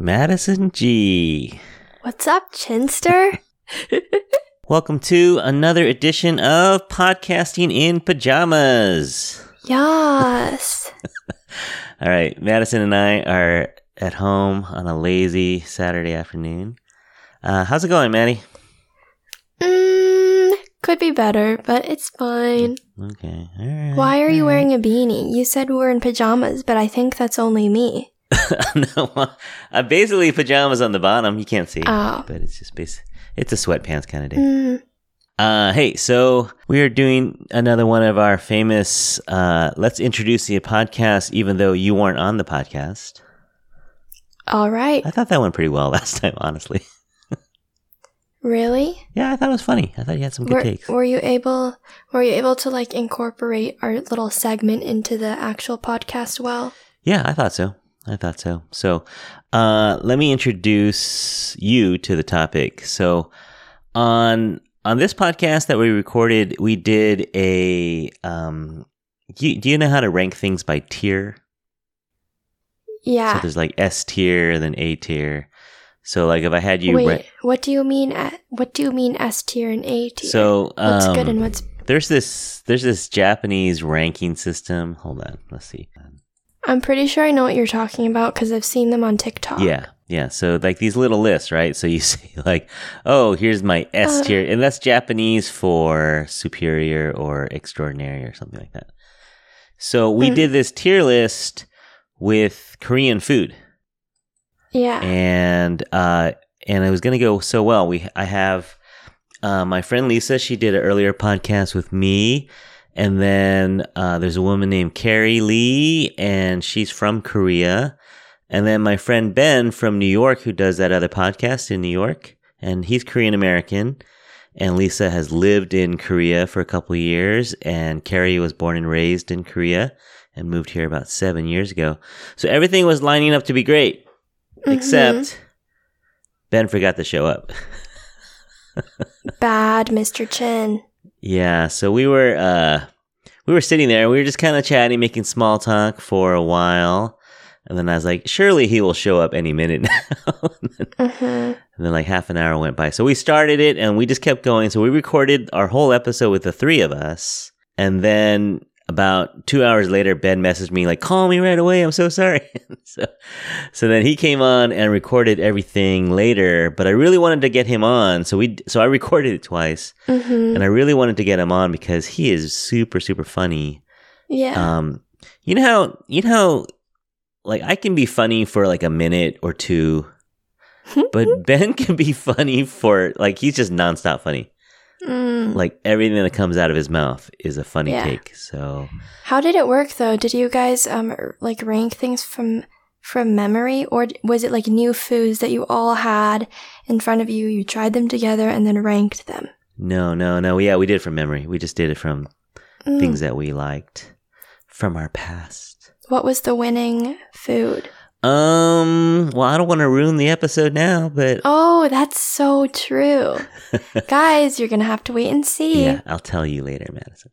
Madison G. What's up, Chinster? Welcome to another edition of Podcasting in Pajamas. yes. All right, Madison and I are at home on a lazy Saturday afternoon. Uh, how's it going, Maddie? Mm, could be better, but it's fine. Okay. All right. Why are you all wearing a beanie? You said we're in pajamas, but I think that's only me. no, well, uh, basically pajamas on the bottom. You can't see, Oh. but it's just basic. It's a sweatpants kind of day. Mm, Uh, hey, so we are doing another one of our famous uh, "Let's Introduce the Podcast," even though you weren't on the podcast. all right. I thought that went pretty well last time, honestly. Really? Yeah, I thought it was funny. I thought you had some good Were, takes. were you able were you able to like incorporate our little segment into the actual podcast well? Yeah, I thought so. I thought so. So, uh, let me introduce you to the topic. So, on on this podcast that we recorded, we did a. Um, do you, do you know how to rank things by tier? Yeah. So there's like S tier, then A tier. So, like if I had you, Wait, rank, what do you mean what do you mean S tier and A tier? so um, what's good and what's there's this there's this Japanese ranking system. Hold on, let's see. I'm pretty sure I know what you're talking about because I've seen them on TikTok. Yeah, yeah. So like these little lists, right? So you say like, oh, here's my S Uh. tier, and that's Japanese for superior or extraordinary or something like that. So we Mhm. did this tier list with Korean food, Yeah. and uh, and it was gonna go so well. We I have uh, my friend Lisa. She did an earlier podcast with me. And then uh, there's a woman named Keri Lee, and she's from Korea. And then my friend Ben from New York, who does that other podcast in New York, and he's Korean American. And Lisa has lived in Korea for a couple of years, and Keri was born and raised in Korea and moved here about seven years ago. So everything was lining up to be great, Mhm. except Ben forgot to show up. bad, Mr. Chin. Yeah, so we were uh we were sitting there, we were just kind of chatting, making small talk for a while. And then I was like, surely he will show up any minute now. hmm and then like half an hour went by. So we started it and we just kept going. So we recorded our whole episode with the three of us. And then about two hours later, Ben messaged me like, call me right away. I'm so sorry. so, so then he came on and recorded everything later, but I really wanted to get him on. So we, so I recorded it twice hmm and I really wanted to get him on because he is super super funny. Yeah. Um, you know how you know how like I can be funny for like a minute or two, but Ben can be funny for like he's just nonstop funny. Mm. Like everything that comes out of his mouth is a funny Yeah. take. So How did it work though? Did you guys um like rank things from from memory or was it like new foods that you all had in front of you, you tried them together and then ranked them? no, no, no. Yeah, we did it from memory. We just did it from Mm. things that we liked from our past. What was the winning food? Um, well, I don't want to ruin the episode now, but Oh, that's so true. Guys, you're going to have to wait and see. Yeah, I'll tell you later, Madison.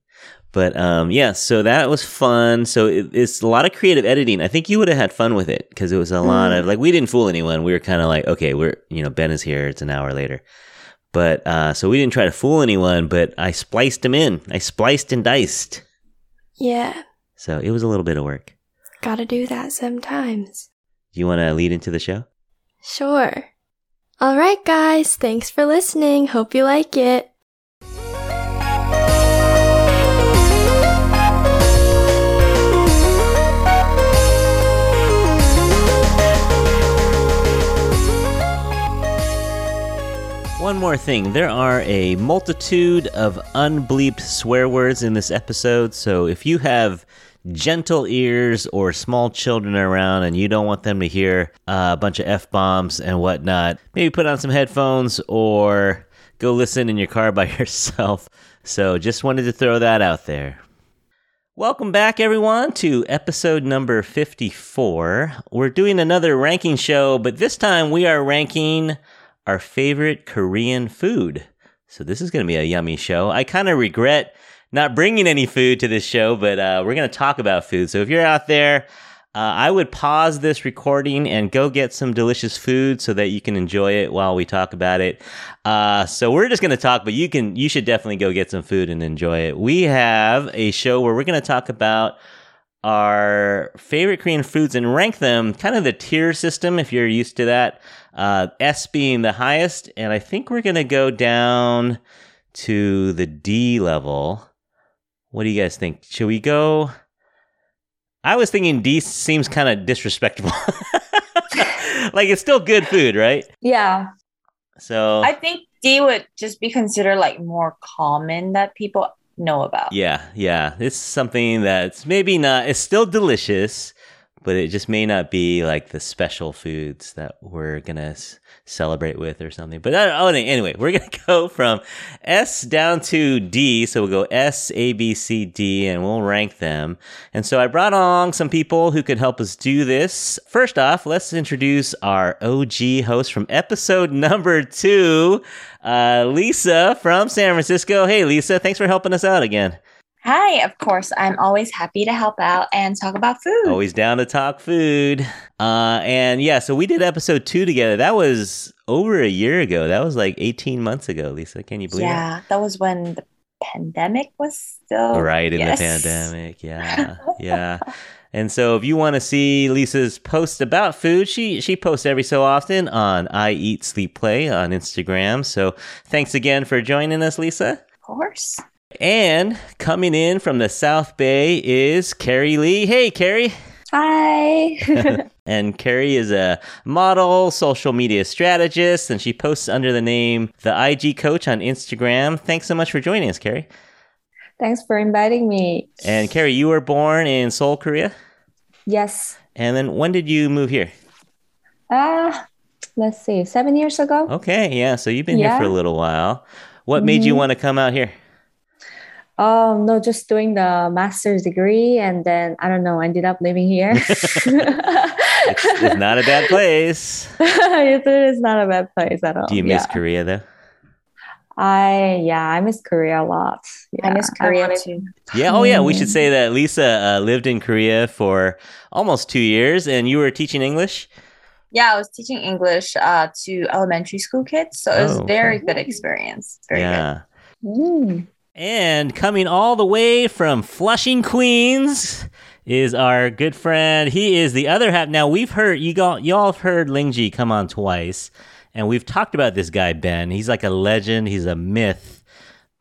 But um, yeah, so that was fun. So it, it's a lot of creative editing. I think you would have had fun with it because it was a lot Mm. of like we didn't fool anyone. We were kind of like, okay, we're you know Ben is here. It's an hour later, but uh, so we didn't try to fool anyone. But I spliced them in. I spliced and diced. Yeah. So it was a little bit of work. Got to do that sometimes. You want to lead into the show? Sure. All right, guys. Thanks for listening. Hope you like it. One more thing. There are a multitude of unbleeped swear words in this episode, so if you have gentle ears or small children around and you don't want them to hear uh, a bunch of F bombs and whatnot, maybe put on some headphones or go listen in your car by yourself. So just wanted to throw that out there. Welcome back, everyone, to episode number 54. We're doing another ranking show, but this time we are ranking our favorite Korean food. So this is going to be a yummy show. I kind of regret not bringing any food to this show, but uh, we're going to talk about food. So if you're out there Uh, I would pause this recording and go get some delicious food so that you can enjoy it while we talk about it. Uh, so we're just going to talk, but you can you should definitely go get some food and enjoy it. We have a show where we're going to talk about our favorite Korean foods and rank them, kind of the tier system if you're used to that. Uh, S being the highest, and I think we're going to go down to the D level. What do you guys think? Should we go? I was thinking D seems kind of disrespectful. like it's still good food, right? Yeah. So I think D would just be considered like more common that people know about. yeah, yeah, it's something that's maybe not. It's still delicious, but it just may not be like the special foods that we're gonna s- celebrate with or something. But uh, oh, anyway, we're gonna go from S down to D. So we'll go S, A, B, C, D, and we'll rank them. And so I brought along some people who could help us do this. First off, let's introduce our OG host from episode number two, uh, Lisa from San Francisco. Hey, Lisa, thanks for helping us out again. Hi, of course. I'm always happy to help out and talk about food. Always down to talk food. Uh, and yeah, so we did episode two together. That was over a year ago. That was like 18 months ago, Lisa. Can you believe yeah, that was when the pandemic was still? Right in Yes. the pandemic. Yeah. Yeah. And so if you want to see Lisa's posts about food, she she posts every so often on I Eat Sleep Play on Instagram. So thanks again for joining us, Lisa. Of course. And coming in from the South Bay is Keri Lee. Hey, Keri. Hi. And Keri is a model, social media strategist, and she posts under the name The IG Coach on Instagram. Thanks so much for joining us, Keri. Thanks for inviting me. And Keri, you were born in Seoul, Korea. Yes. And then when did you move here? Uh, let's see, seven years ago. Okay, yeah, so you've been here for a little while. What made you Mhm. want to come out here? Oh, no, just doing the master's degree. And then, I don't know, ended up living here. It's, it's not a bad place. it is not a bad place at all. Do you miss yeah. Korea though? I yeah, I miss Korea a lot. I miss Korea wanted- too. Yeah. Oh, yeah. We Mm. should say that Lisa uh, lived in Korea for almost two years, and you were teaching English. Yeah, I was teaching English uh, to elementary school kids, so it was Oh, a very okay. good experience. Very good. yeah. Mm. And coming all the way from Flushing, Queens, is our good friend. He is the other half. Now we've heard you all y'all have heard Lingji come on twice, and we've talked about this guy Ben. He's like a legend. He's a myth.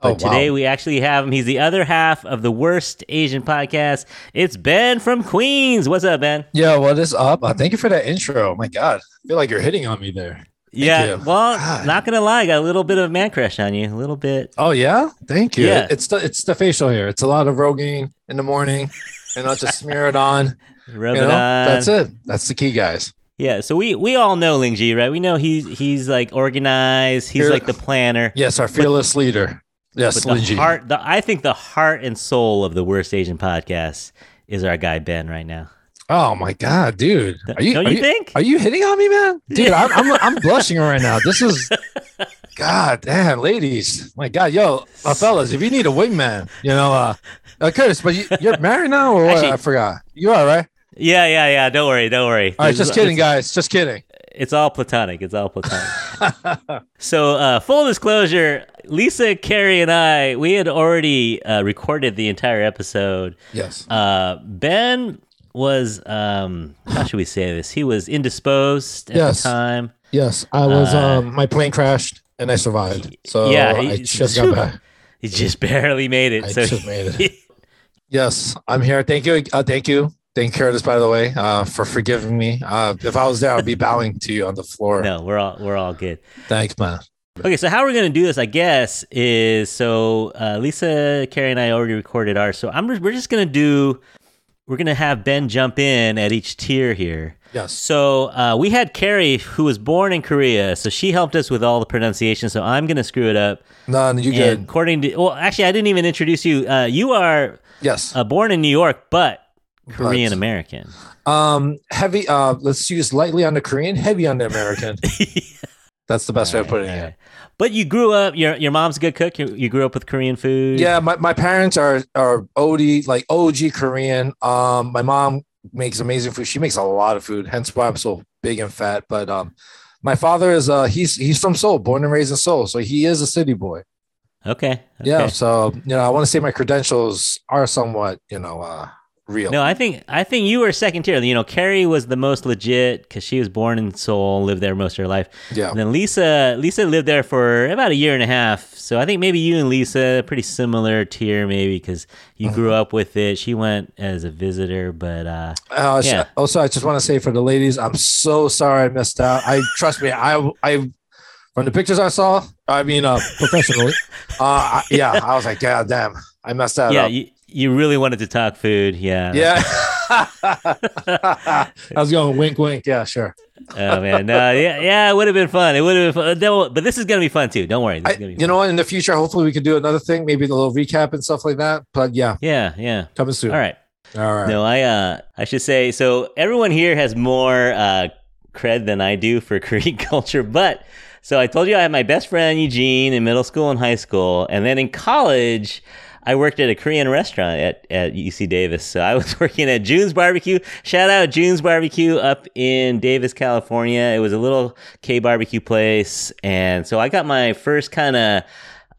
But Oh, wow. today we actually have him. He's the other half of the worst Asian podcast. It's Ben from Queens. What's up, Ben? Yeah, what is up? Uh, thank you for that intro. Oh my God, I feel like you're hitting on me there. Yeah. Well, God. not gonna lie, I got a little bit of man crush on you. A little bit. Oh yeah, thank you. Yeah. It's the it's the facial hair. It's a lot of Rogaine in the morning, and I'll just smear it on. Rub You it know, on. that's it. That's the key, guys. Yeah, so we we all know Ling Ji, right? We know he's he's like organized. He's Here- like the planner. Yes, our fearless leader. Yes, But the Linji. heart, the, I think the heart and soul of the worst Asian podcast is our guy Ben right now. Oh my God, dude. Are you? Don't are you think? Are you hitting on me, man? Dude, I'm, I'm I'm blushing right now. This is. God damn, ladies. My God, yo, uh, fellas, if you need a wingman, you know, uh, uh Curtis, but you, you're married now or what? Actually- I forgot. You are, right? Yeah, yeah, yeah. Don't worry, don't worry. All right, just kidding, guys. Just kidding. it's all platonic. It's all platonic. so, uh, full disclosure: Lisa, Keri, and I, we had already uh, recorded the entire episode. yes. Uh, ben was, um, how should we say this? He was indisposed at Yes. the time. Yes, I was. Uh, um, my plane crashed and I survived. So Yeah, I he- just got back. He just barely made it. I so just made it. Yes, I'm here. Thank you. Uh, thank you. Thank Curtis, by the way, uh, for forgiving me. Uh, if I was there, I'd be bowing to you on the floor. no, we're all we're all good. Thanks, man. Okay, so how we're gonna do this, I guess, is so uh, Lisa, Keri, and I already recorded ours. So I'm just, we're just gonna do. We're gonna have Ben jump in at each tier here. Yes. So uh, we had Keri, who was born in Korea, so she helped us with all the pronunciation. So I'm gonna screw it up. No, you And good. according to, well, actually, I didn't even introduce you. Uh, you are Yes. uh, born in New York, but Korean American. Um, heavy. Uh, let's use lightly on the Korean, heavy on the American. That's the best way of putting it. Yeah, But you grew up. Your your mom's a good cook. You, you grew up with Korean food. Yeah, my, my parents are are OD like OG Korean. Um, my mom makes amazing food. She makes a lot of food, hence why I'm so big and fat. But um, my father is uh he's he's from Seoul, born and raised in Seoul, so he is a city boy. Okay. okay. Yeah, so you know, I want to say my credentials are somewhat, you know, uh real. No, I think I think you were second tier. You know, Keri was the most legit because she was born in Seoul, lived there most of her life. Yeah. And then Lisa, Lisa lived there for about a year and a half. So I think maybe you and Lisa pretty similar tier, maybe because you grew Mm-hmm. up with it. She went as a visitor, but uh, Uh, Yeah. Also, I just want to say for the ladies, I'm so sorry I missed out. I trust me. I I from the pictures I saw, I mean, uh, professionally, uh, I, yeah, I was like, God damn, I messed that yeah, up. you, you really wanted to talk food. Yeah. yeah. I was going wink, wink. Yeah, sure. Oh man, no, yeah, yeah, it would have been fun. It would have been fun. But this is gonna be fun too. Don't worry. This I, is gonna be you fun. know what? In the future, hopefully, we can do another thing, maybe a little recap and stuff like that. But yeah, Yeah, yeah. coming soon. All right. All right. No, I uh I should say so everyone here has more uh cred than I do for Korean culture, but so I told you I had my best friend Eugene in middle school and high school, and then in college I worked at a Korean restaurant at, at UC Davis. So I was working at June's Barbecue. Shout out June's Barbecue up in Davis, California. It was a little K barbecue place. And so I got my first kind of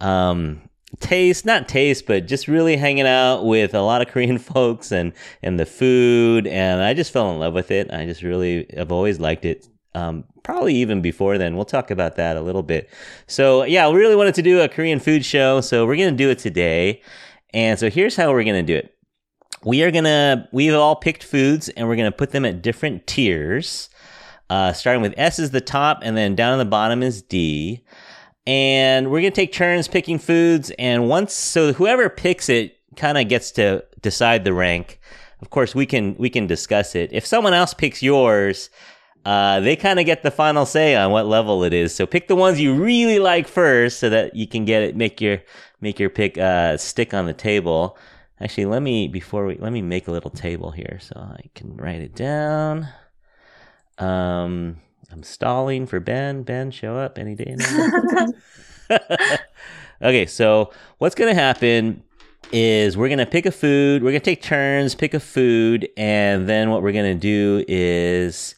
um taste not taste but just really hanging out with a lot of korean folks and and the food and i just fell in love with it i just really have always liked it um, probably even before then. We'll talk about that a little bit. So yeah we really wanted to do a korean food show so we're gonna do it today. And so here's how we're gonna do it. We are gonna we've all picked foods and we're gonna put them at different tiers. Uh, starting with s is the top and then down at the bottom is d. And we're gonna take turns picking foods and once so whoever picks it kind of gets to decide the rank. Of course we can we can discuss it. If someone else picks yours uh, they kind of get the final say on what level it is so pick the ones you really like first so that you can get it make your make your pick uh, stick on the table. Actually let me before we let me make a little table here so i can write it down. Um i'm stalling for ben. Ben show up any day now. Okay, so what's going to happen is we're going to pick a food. We're going to take turns, pick a food, and then what we're going to do is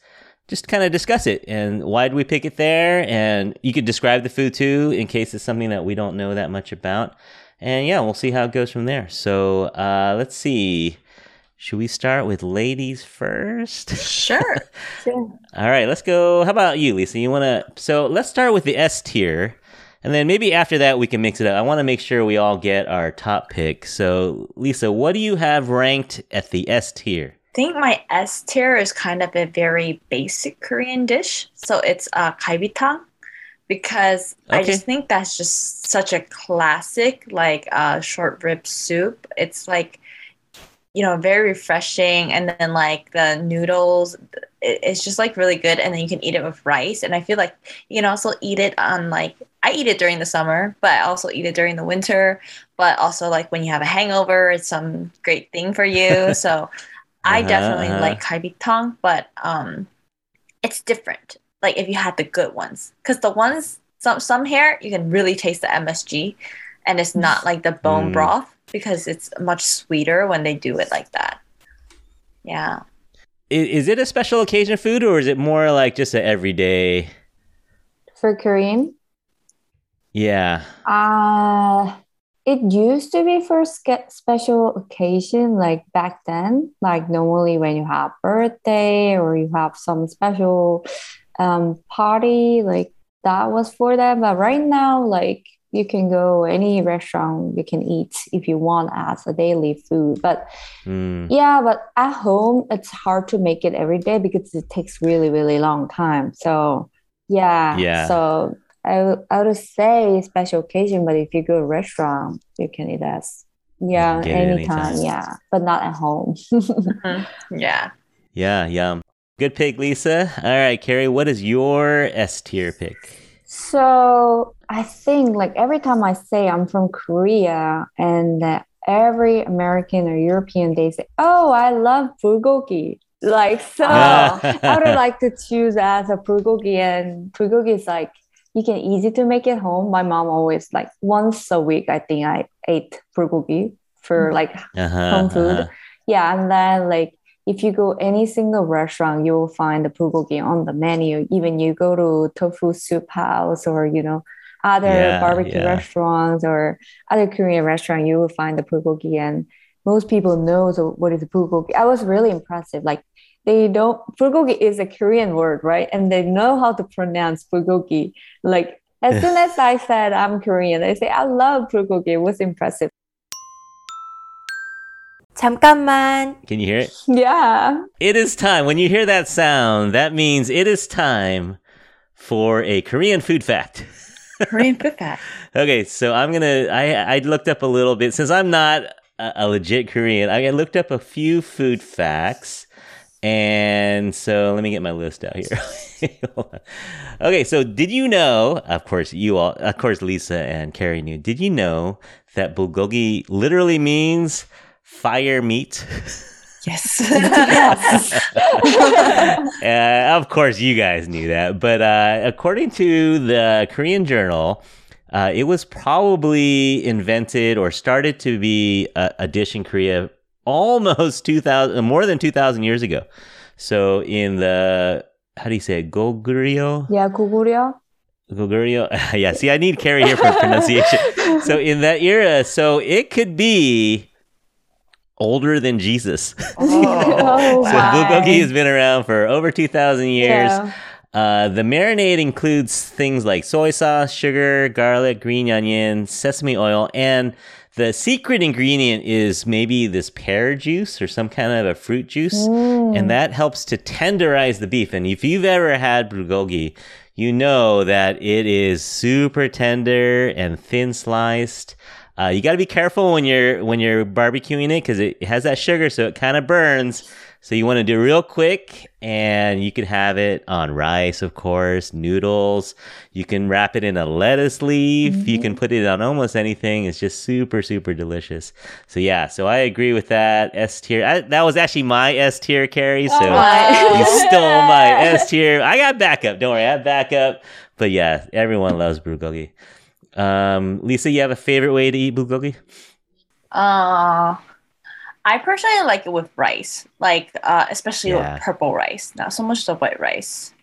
just kind of discuss it and why did we pick it there? And you could describe the food too in case it's something that we don't know that much about. And yeah, we'll see how it goes from there. So uh, let's see. Should we start with ladies first? Sure. Sure. All right, let's go. How about you, Lisa? You want to? So let's start with the S tier, and then maybe after that we can mix it up. I want to make sure we all get our top pick. So, Lisa, what do you have ranked at the S tier? I think my S tier is kind of a very basic Korean dish. So it's uh, kalbitang because I just think that's just such a classic, like uh, short rib soup. It's like, you know, very refreshing. And then like the noodles, it- it's just like really good. And then you can eat it with rice. And I feel like you can also eat it on like, I eat it during the summer, but I also eat it during the winter. But also like when you have a hangover, it's some great thing for you. So I Uh-huh, definitely uh-huh. like kalbitang, but um, it's different. Like if you had the good ones, because the ones some some here you can really taste the MSG, and it's not like the bone Mm. broth because it's much sweeter when they do it like that. Yeah, Is, is it a special occasion food, or is it more like just an everyday? For Korean, Yeah. uh it used to be for special occasion like back then like normally when you have birthday or you have some special um party like that was for that but right now like you can go any restaurant you can eat if you want as a daily food but Mm. yeah but at home it's hard to make it every day because it takes really really long time so yeah Yeah. so I would- I would say special occasion, but if you go to a restaurant, you can eat as yeah anytime, anytime. yeah, but not at home. yeah. Yeah. Yum. Good pick, Lisa. All right, Keri. What is your S tier pick? so I think like every time I say I'm from Korea, and uh, every American or European they say, "Oh, I love bulgogi." Like so, I would like to choose as a bulgogi, and bulgogi is like you can easy to make it home. My mom always like once a week. I think I ate bulgogi for like Uh-huh, home food. uh-huh. yeah, and then like if you go any single restaurant, you will find the bulgogi on the menu. Even you go to tofu soup house or you know other Yeah, barbecue yeah. restaurants or other Korean restaurant, you will find the bulgogi. And most people know the, what is bulgogi. I was really impressive. Like they don't bulgogi is a Korean word, right? And they know how to pronounce bulgogi. Like as soon as I said I'm Korean, they say I love bulgogi. It was impressive. 잠깐만. Can you hear it? Yeah. It is time. When you hear that sound, that means it is time for a Korean food fact. Korean food fact. Okay, so I'm gonna. I I looked up a little bit since I'm not a, a legit Korean. I looked up a few food facts, and so let me get my list out here. Okay, so did you know? Of course, you all. Of course, Lisa and Keri knew. Did you know that bulgogi literally means fire meat? Yes. uh, of course, you guys knew that. But uh, according to the Korean Journal, uh, it was probably invented or started to be a, a dish in Korea almost 2000, more than 2,000 years ago. So in the, how do you say it? Goguryeo? Yeah, goguryeo. Goguryeo? yeah, see, I need Keri here for pronunciation. So in that era, so it could be older than Jesus. Oh, So wow. bulgogi has been around for over 2,000 years. Yeah. Uh, the marinade includes things like soy sauce, sugar, garlic, green onion, sesame oil, and the secret ingredient is maybe this pear juice or some kind of a fruit juice, and that helps to tenderize the beef. And if you've ever had bulgogi, you know that it is super tender and thin sliced. Uh, you got to be careful when you're when you're barbecuing it because it has that sugar, so it kind of burns. So you want to do it real quick, and you can have it on rice, of course, noodles. You can wrap it in a lettuce leaf. You can put it on almost anything. It's just super, super delicious. So yeah, so I agree with that. S tier. I- That was actually my S tier, Keri. So you stole my S tier. I got backup. Don't worry, I have backup. But yeah, everyone loves bulgogi. Um, Lisa, you have a favorite way to eat bulgogi? Uh, I personally like it with rice, like uh, especially Yeah. with purple rice, not so much the white rice.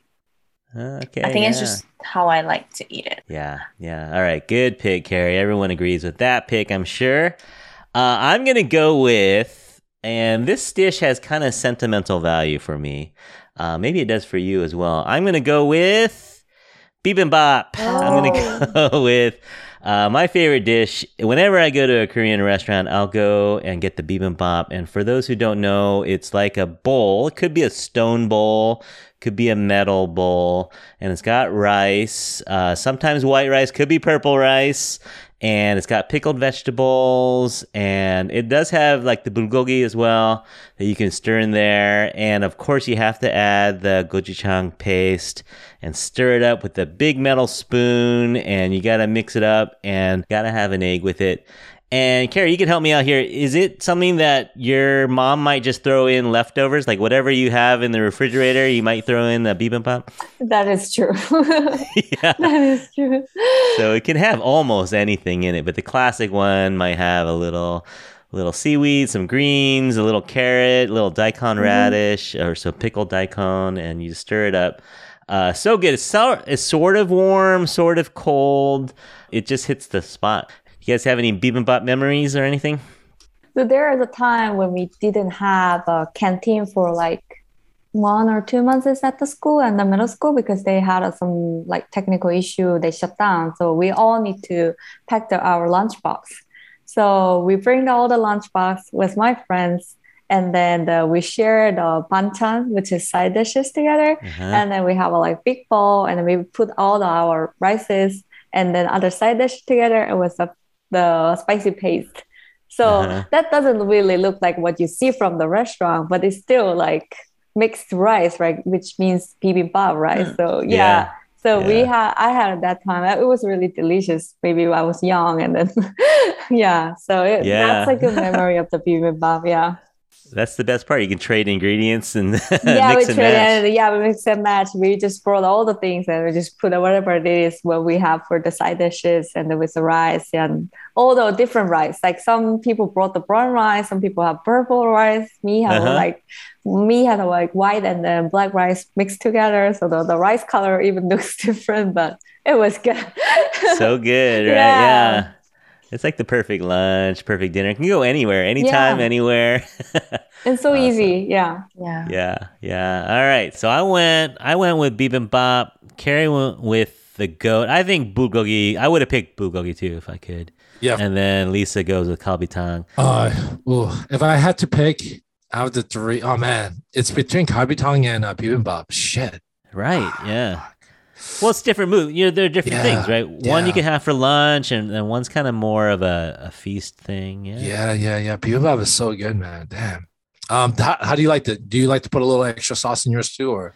Okay, I think it's just how I like to eat it. Yeah, yeah. All right, good pick, Keri. Everyone agrees with that pick, I'm sure. Uh, I'm gonna go with, and this dish has kind of sentimental value for me. Uh, maybe it does for you as well. I'm gonna go with bibimbap. I'm gonna go with uh, my favorite dish. Whenever I go to a Korean restaurant, I'll go and get the bibimbap. And for those who don't know, it's like a bowl. It could be a stone bowl, could be a metal bowl, and it's got rice. Uh, sometimes white rice, could be purple rice. And it's got pickled vegetables, and it does have like the bulgogi as well that you can stir in there. And of course, you have to add the gochujang paste and stir it up with a big metal spoon. And you got to mix it up and got to have an egg with it. And Keri, you can help me out here. Is it something that your mom might just throw in leftovers, like whatever you have in the refrigerator, you might throw in the bibimbap? That is true. yeah. that is true. So it can have almost anything in it, but the classic one might have a little little seaweed, some greens, a little carrot, a little daikon radish, or some pickled daikon, and you stir it up. Uh, so good. It's, so, it's sort of warm, sort of cold. It just hits the spot. You guys have any bibimbap memories or anything? So there is a time when we didn't have a canteen for like one or two months at the school and the middle school because they had uh, some like technical issue. They shut down, so we all need to pack the, our lunchbox. So we bring all the lunchbox with my friends, and then uh, we share the banchan, which is side dishes together. Uh-huh. And then we have a like big bowl, and then we put all the, our rices and then other side dish together with the, the spicy paste. So Uh-huh. that doesn't really look like what you see from the restaurant, but it's still like mixed rice, right? Which means bibimbap, right? So yeah. Yeah. So we had I had at that time. It was really delicious. Maybe I was young, and then yeah. So it, Yeah. that's a good memory of the bibimbap. Yeah. That's the best part. You can trade ingredients and yeah, we trade and yeah, we mix and match. We just brought all the things and we just put whatever it is what we have for the side dishes and with the rice and all the different rice. Like some people brought the brown rice, some people have purple rice. Me have Uh-huh. like me had like white and then black rice mixed together. So the, the rice color even looks different, but it was good. so good, right? Yeah. Yeah. It's like the perfect lunch, perfect dinner. It can go anywhere, anytime, Yeah. anywhere. it's so Awesome. easy. Yeah. Yeah. yeah, yeah. All right. So I went I went with bibimbap. Keri went with the goat. I think bulgogi. I would have picked bulgogi too if I could. Yeah. And then Lisa goes with kalbitang. Uh, ooh, if I had to pick out of the three, oh man, it's between kalbitang and uh, bibimbap. Shit. Right. Yeah. Well, it's different move. You know, there are different things, Yeah, right? One you can have for lunch, and then one's kind of more of a, a feast thing. Yeah. Yeah, yeah, yeah. Bibimbap is so good, man. Damn. Um, how, how do you like to? Do you like to put a little extra sauce in yours too, or?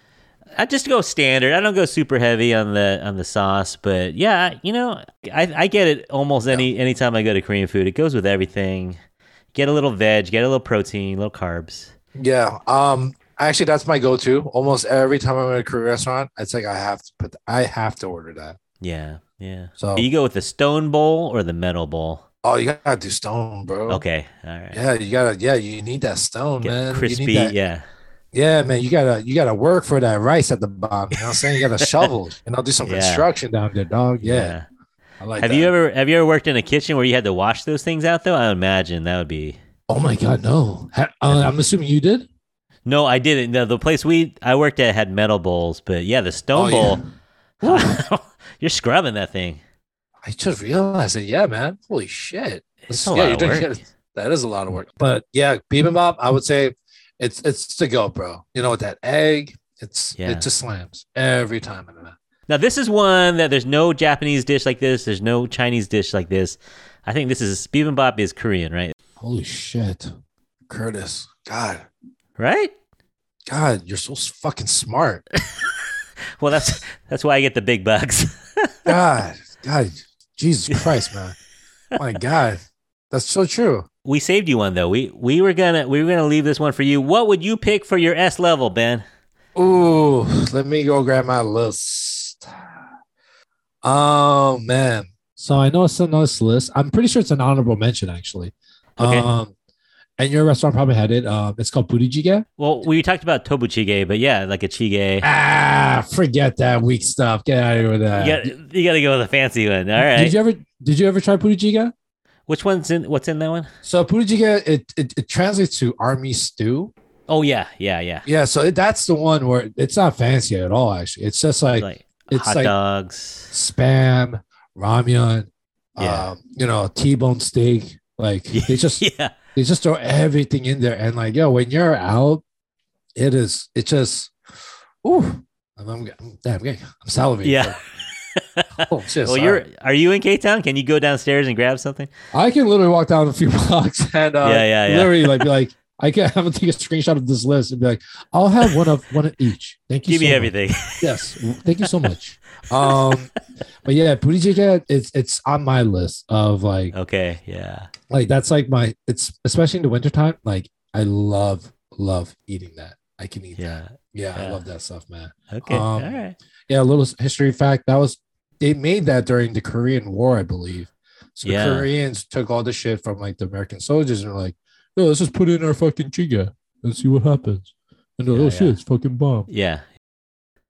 I just go standard. I don't go super heavy on the on the sauce, but yeah, you know, I, I get it almost any anytime I go to Korean food. It goes with everything. Get a little veg, get a little protein, little carbs. Yeah. Um. Actually, that's my go-to. Almost every time I'm at a Korean restaurant, it's like I have to put. I have to order that. Yeah, yeah. So- you go with the stone bowl or the metal bowl. Oh, you gotta do stone, bro. Okay, all right. Yeah, you gotta. Yeah, you need that stone, Get man. You crispy. need that- Yeah, Yeah, man, you gotta you gotta work for that rice at the bottom. You know what I'm saying? You gotta shovel and I'll do some Yeah. construction down there, dog. Yeah. I like have that. you ever have you ever worked in a kitchen where you had to wash those things out though? I would imagine that would be. Oh my god, no. Ha- uh, I'm assuming you did? No, I didn't. No, the place we I worked at had metal bowls, but yeah, the stone Oh, bowl. yeah. you're scrubbing that thing. I just realized it. Yeah, man. Holy shit. It's Yeah, a lot of doing work. That is a lot of work. But yeah, bibimbap, I would say it's it's to go, bro. You know, with that egg, it's Yeah. it just slams every time. Now this is one that there's no Japanese dish like this. There's no Chinese dish like this. I think this is bibimbap is Korean, right? Holy shit. Curtis. God. Right? God, you're so fucking smart. Well, that's that's why I get the big bucks. God. God. Jesus Christ, man. My God. That's so true. we saved you one though. We we were gonna we were gonna leave this one for you. What would you pick for your S level, Ben? Ooh, let me go grab my list. Oh man. So I know it's on this list. I'm pretty sure it's an honorable mention actually. Okay. Um and your restaurant probably had it. Um it's called budae jjigae. Well, we talked about tobu jjigae, but yeah, like a jjigae. Ah, forget that weak stuff. Get out of here with that. You got you got to go with a fancy one. All right. Did you ever did you ever try budae jjigae? Which one's in? What's in that one? So budae jjigae it, it it translates to army stew. Oh yeah, yeah, yeah. Yeah, so it, that's the one where it's not fancy at all actually. It's just like, Like, it's hot like dogs. spam, ramyun, Yeah. um, you know, T-bone steak. Like it's just yeah, they just throw everything in there, and like yo, when you're out, it is it just, ooh, I'm, I'm, I'm damn, I'm salivating. yeah. Oh shit. well, sorry. you're. Are you in K Town? Can you go downstairs and grab something? I can literally walk down a few blocks and uh, Yeah, yeah, yeah. literally like be like. I can I'm gonna take a screenshot of this list and be like, I'll have one of one of each. Thank you. Give so me much. everything. Yes, thank you so much. Um, but yeah, budae jjigae, it's it's on my list of like okay. Yeah. Like that's like my it's especially in the wintertime like i love love eating that i can eat that Yeah. yeah, i love that stuff man Okay. Um, All right. yeah a little history fact that was they made that during the korean war i believe so Yeah. the koreans took all the shit from like the american soldiers and were like no let's just put it in our fucking jjigae and see what happens and they're like, Yeah, oh shit yeah. it's fucking bomb Yeah.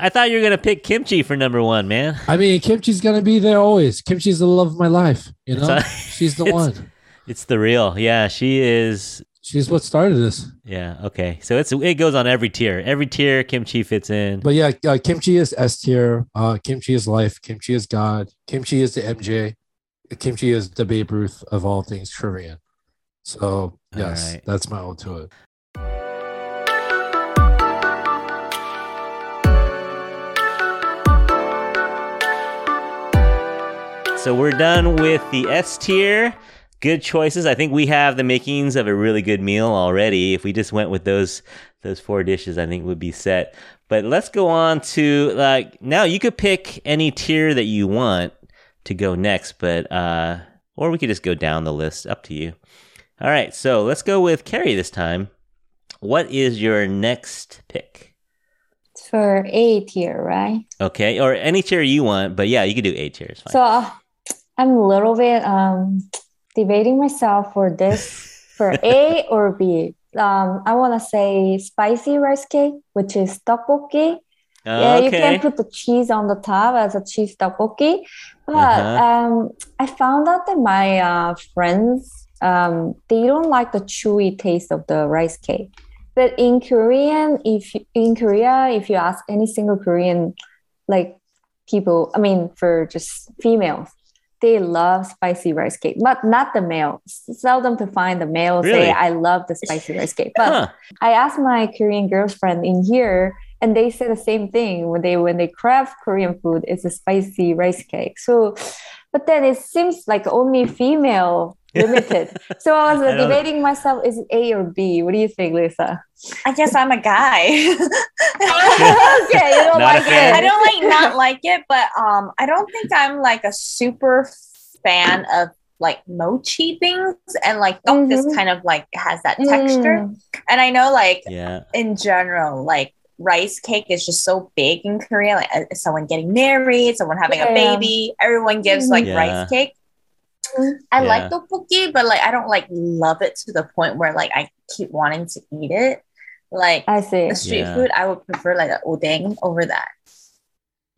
I thought you were gonna pick kimchi for number one, man. i mean kimchi's gonna be there always kimchi's the love of my life you know she's the one It's the real. Yeah, she is. she's what started this Yeah. Okay. So it's it goes on every tier. Every tier, kimchi fits in. But yeah, uh, kimchi is S tier. Uh, kimchi is life. Kimchi is God. Kimchi is the MJ. Kimchi is the Babe Ruth of all things Korean. So yes, right. that's my ode to it. So we're done with the S tier. Good choices. I think we have the makings of a really good meal already. If we just went with those those four dishes, I think would be set. But let's go on to like now you could pick any tier that you want to go next, but uh or we could just go down the list, up to you. All right, so let's go with Keri this time. what is your next pick? It's for A tier, right? Okay, or any tier you want, but yeah, you could do A tier. So uh, I'm a little bit um, debating myself for this for A or B. Um, I want to say spicy rice cake, which is tteokbokki. Yeah, you can put the cheese on the top as a cheese tteokbokki. But Uh-huh. um, I found out that my uh, friends um, they don't like the chewy taste of the rice cake. But in Korean, if you- in Korea, if you ask any single Korean like people, I mean, for just females, they love spicy rice cake, but not the male. Seldom to find the male Really? say, "I love the spicy rice cake." But Huh. I asked my Korean girlfriend in here, and they say the same thing when they when they craft Korean food. It's a spicy rice cake. So, but then it seems like only female limited. so I was I debating myself: is it A or B? What do you think, Lisa? I guess I'm a guy. okay, you don't Not like it. I don't like not like it, but um, I don't think I'm like a super fan of like mochi things, and like tteok is Mhm. kind of like has that texture. Mm. And I know like Yeah. in general, like rice cake is just so big in Korea. Like uh, someone getting married, someone having Yeah. a baby, everyone gives like Yeah. rice cake. I Yeah. like tteokbokki, but like I don't like love it to the point where like I keep wanting to eat it. Like I see. the street Yeah. food, I would prefer like an odeng over that.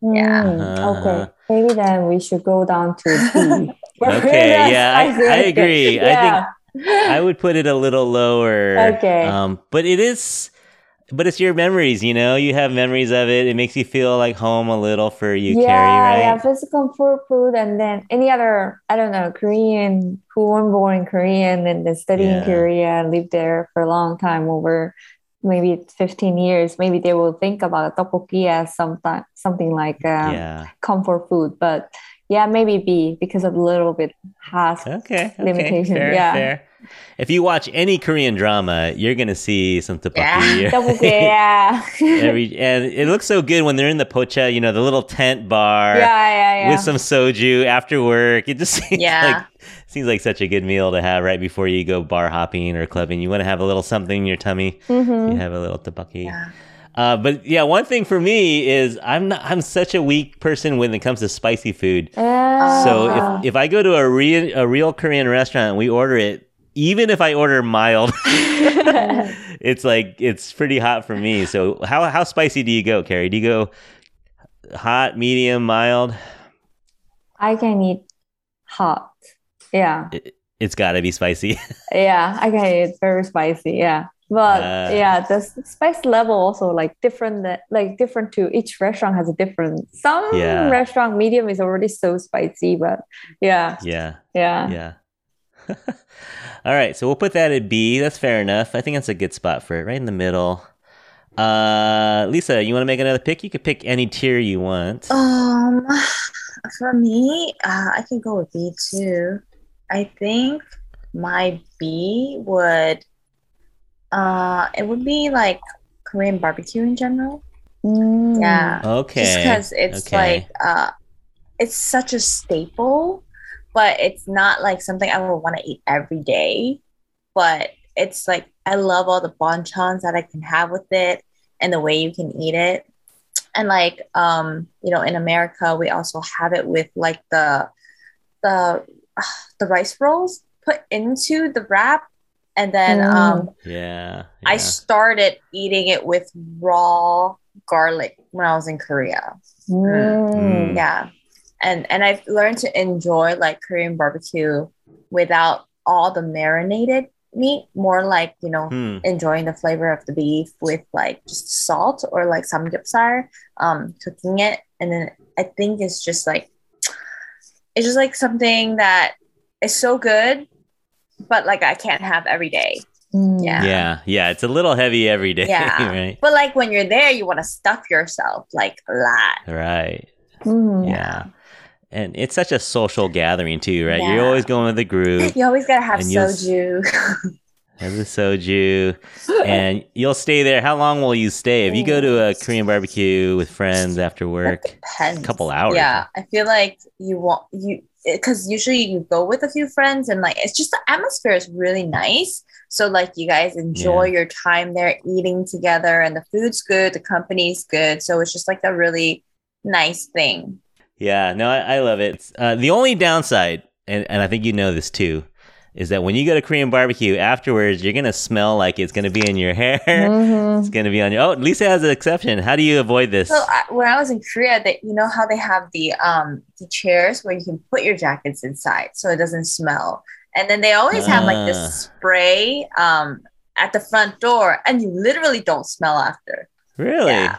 Yeah. Mm, Uh-huh. Okay. Maybe then we should go down to B. Okay, yeah, I- spicy I rice cake. agree. I think I would put it a little lower. Okay. Um, but it is, but it's your memories. You know, you have memories of it. It makes you feel like home a little for you, yeah, Keri, yeah, physical comfort food, and then any other, I don't know, Korean who were born in Korean and then study in Yeah. Korea and lived there for a long time, over maybe 15 years. Maybe they will think about a tteokbokki as something, something like um, yeah. comfort food. But yeah, maybe B because of a little bit has. Okay. Okay. limitation, Fair. yeah. Fair. If you watch any Korean drama, you're gonna see some tteokbokki. Tteokbokki, yeah. Every and it looks so good when they're in the pocha, you know, the little tent bar yeah, yeah, yeah. with some soju after work. It just seems Yeah. like seems like such a good meal to have right before you go bar hopping or clubbing. You want to have a little something in your tummy. Mhm. You have a little tteokbokki. Yeah. Uh, but yeah, one thing for me is I'm not I'm such a weak person when it comes to spicy food. Yeah. So if if I go to a real a real Korean restaurant and we order it, even if I order mild, it's like it's pretty hot for me. So how how spicy do you go, Keri? Do you go hot, medium, mild? I can eat hot. Yeah. It, it's got to be spicy. Yeah, I can eat very spicy. Yeah. But Uh. yeah, the spice level also like different that like different too. Each restaurant has a different. Some Yeah. restaurant medium is already so spicy, but yeah, yeah, yeah. yeah. All right, so we'll put that at B. That's fair enough. I think that's a good spot for it, right in the middle. Uh, Lisa, you want to make another pick? You could pick any tier you want. Um, for me, uh, I can go with B too. I think my B would, uh, it would be like Korean barbecue in general. Mm. Yeah. Okay. Just because it's okay. like, uh, it's such a staple, but it's not like something I would want to eat every day. But it's like I love all the banchans that I can have with it and the way you can eat it. And like um, you know, in America we also have it with like the the the rice rolls put into the wrap and then Mm. um Yeah. I started eating it with raw garlic when I was in Korea. Mm. Mm. Yeah. And and I've learned to enjoy like Korean barbecue without all the marinated meat, more like, you know, Hmm. enjoying the flavor of the beef with like just salt or like samgyeopsal, um, cooking it. And then I think it's just like it's just like something that is so good, but like I can't have every day. Mm. Yeah. Yeah, yeah, it's a little heavy every day, Yeah. right? But like when you're there, you want to stuff yourself like a lot. Right. Mm. Yeah. And it's such a social gathering too, right? You're always going with the group, You always gotta have soju. have the soju, and you'll stay there. How long will you stay? If you go to a Korean barbecue with friends after work, A couple hours. Yeah, I feel like you want you eh, because usually you go with a few friends and like it's just the atmosphere is really nice. So like you guys enjoy your time there eating together and the food's good, the company's good. So it's just like a really nice thing. Yeah, no, I, I love it. Uh, the only downside, and, and I think you know this too, is that when you go to Korean barbecue afterwards, you're gonna smell like it's gonna be in your hair. Mhm. It's gonna be on your. Oh, Lisa has an exception. How do you avoid this? So I, when I was in Korea, that you know how they have the um the chairs where you can put your jackets inside so it doesn't smell. And then they always have like Ah. this spray um at the front door and you literally don't smell after. really? Yeah.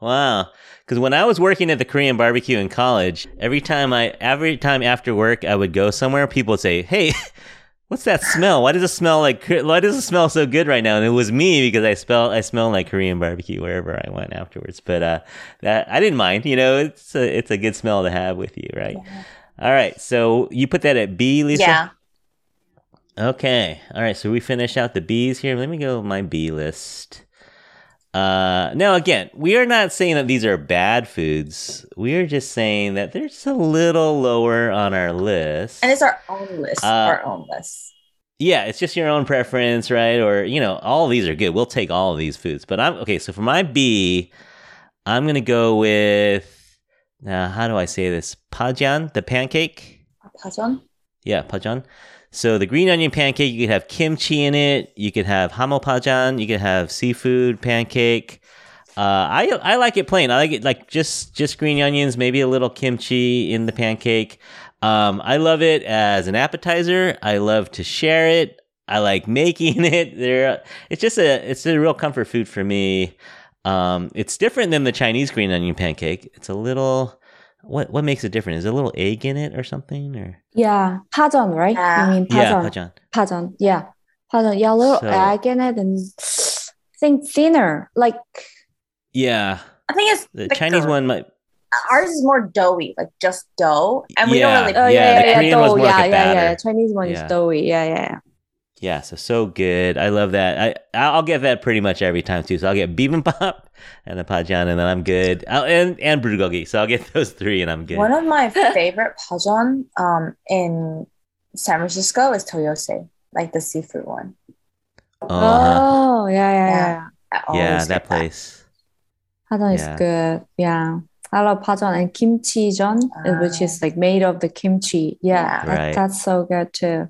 Wow. Because when I was working at the Korean barbecue in college, every time I every time after work I would go somewhere, people would say, "Hey." What's that smell? Why does it smell like? Why does it smell so good right now? And it was me because I smell I smell like Korean barbecue wherever I went afterwards. But uh, that I didn't mind. You know, it's a it's a good smell to have with you, right? All right. So you put that at B, Lisa. Yeah. Okay. All right. So we finish out the B's here. Let me go with my B list. Uh, now again, we are not saying that these are bad foods. We are just saying that they're just a little lower on our list. And it's our own list. Uh, our own list. yeah, it's just your own preference, right? Or you know, all these are good. We'll take all of these foods. But I'm okay. So for my B, I'm gonna go with. Now, how do I say this? Pajan, the pancake. Pajon? Yeah, pajan. So the green onion pancake, you could have kimchi in it. You could have hamo pajan. You could have seafood pancake. Uh, I I like it plain. I like it like just just green onions, maybe a little kimchi in the pancake. Um, I love it as an appetizer. I love to share it. I like making it. There, it's just a it's a real comfort food for me. Um, it's different than the Chinese green onion pancake. It's a little what what makes it different? Is there a little egg in it or something or Yeah, pajon, right? Yeah. You mean yeah, pajon? pajan. Pajon, yeah, pajon. Yeah, a little So- egg in it and I think thinner, like Yeah, I think it's the thicker. Chinese one might. Ours is more doughy, like just dough. And we Yeah. don't really oh Yeah, yeah, the yeah, yeah, dough. more like yeah, yeah, yeah. Chinese one Yeah. is doughy. Yeah, yeah, yeah. Yeah, so so good. I love that. I I'll get that pretty much every time too. So I'll get bibimbap and the pajan, and then I'm good. I'll, and and bulgogi. So I'll get those three, and I'm good. One of my favorite pajon um in San Francisco is Toyose, like the seafood one. Uh-huh. Oh, yeah, yeah, Yeah. yeah. I Yeah, that place. Pajon Yeah. is good. Yeah. I love pajon and kimchi jon, which is like made of the kimchi. Yeah, Yeah. that- that's so good too.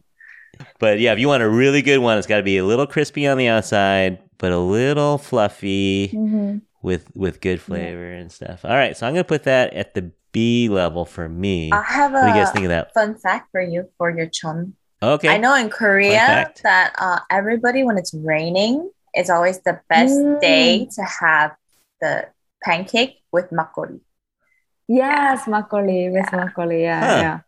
But yeah, if you want a really good one, it's got to be a little crispy on the outside, but a little fluffy Mhm. with with good flavor and stuff. All right, so I'm gonna put that at the B level for me. I have What do you guys think of that? fun fact for you for your chum. Okay. I know in Korea that uh, everybody, when it's raining, it's always the best Mm. day to have the pancake with makgeolli. Yes, makgeolli with Yeah. makgeolli. Yeah, Huh. yeah.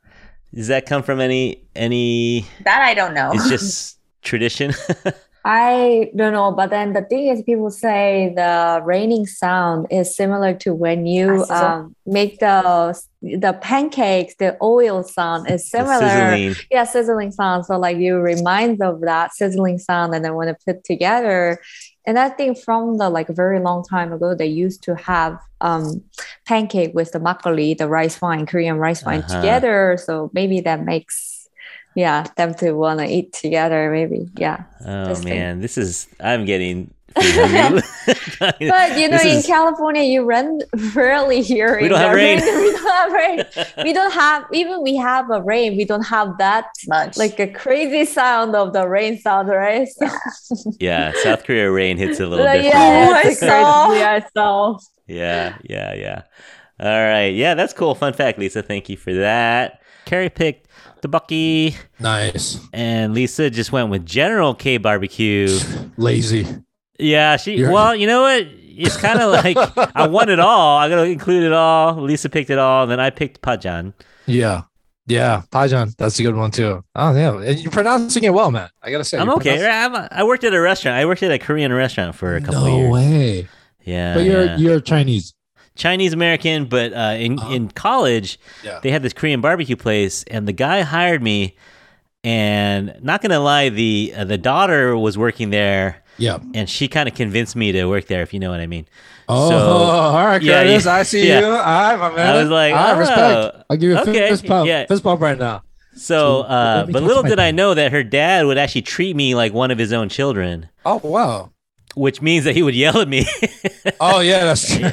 Does that come from any any? That I don't know. It's just tradition. I don't know, but then the thing is, people say the raining sound is similar to when you Ah, um, make the the pancakes. The oil sound is similar. sizzling. Yeah, sizzling sound. So like you remind of that sizzling sound, and then when it put together, and I think from the like very long time ago, they used to have um pancake with the makgeolli, the rice wine, Korean rice wine Uh-huh. together. So maybe that makes yeah them to want to eat together. Maybe yeah. Oh This thing. man, this is I'm getting. Food. But you know, This in is- California, you run rarely hear We don't have the rain. we don't have rain. We don't have even we have a rain. We don't have that much. like a crazy sound of the rain sound, right? So, yeah, South Korea rain hits a little bit. yeah, I saw. yeah, I saw. Yeah, yeah, yeah. All right. Yeah, that's cool. Fun fact, Lisa. Thank you for that. Keri picked tteokbokki, Nice. and Lisa just went with General K Barbecue. Lazy. Yeah, she. You're- Well, you know what? It's kind of like I won it all. I'm gonna include it all. Lisa picked it all, and then I picked Pajan. Yeah. Yeah. Pajan. That's a good one too. Oh yeah. And you're pronouncing it well, man. I gotta say. I'm okay. pronouncing- I'm, I worked at a restaurant. I worked at a Korean restaurant for a couple of No years. way. Yeah, But you're yeah. you're Chinese. Chinese American, but uh, in Uh-huh. in college, Yeah. they had this Korean barbecue place, and the guy hired me. And not gonna lie, the uh, the daughter was working there, Yeah. and she kind of convinced me to work there, if you know what I mean. Oh, So- all right, Curtis. yeah, I see yeah. you. Right, my man. I was like, I oh, respect. I'll give you a okay, fist pump. yeah. Fist pump right now. So, So, uh, but little did I know that her dad would actually treat me like one of his own children, Oh wow. which means that he would yell at me. Oh yeah, that's true.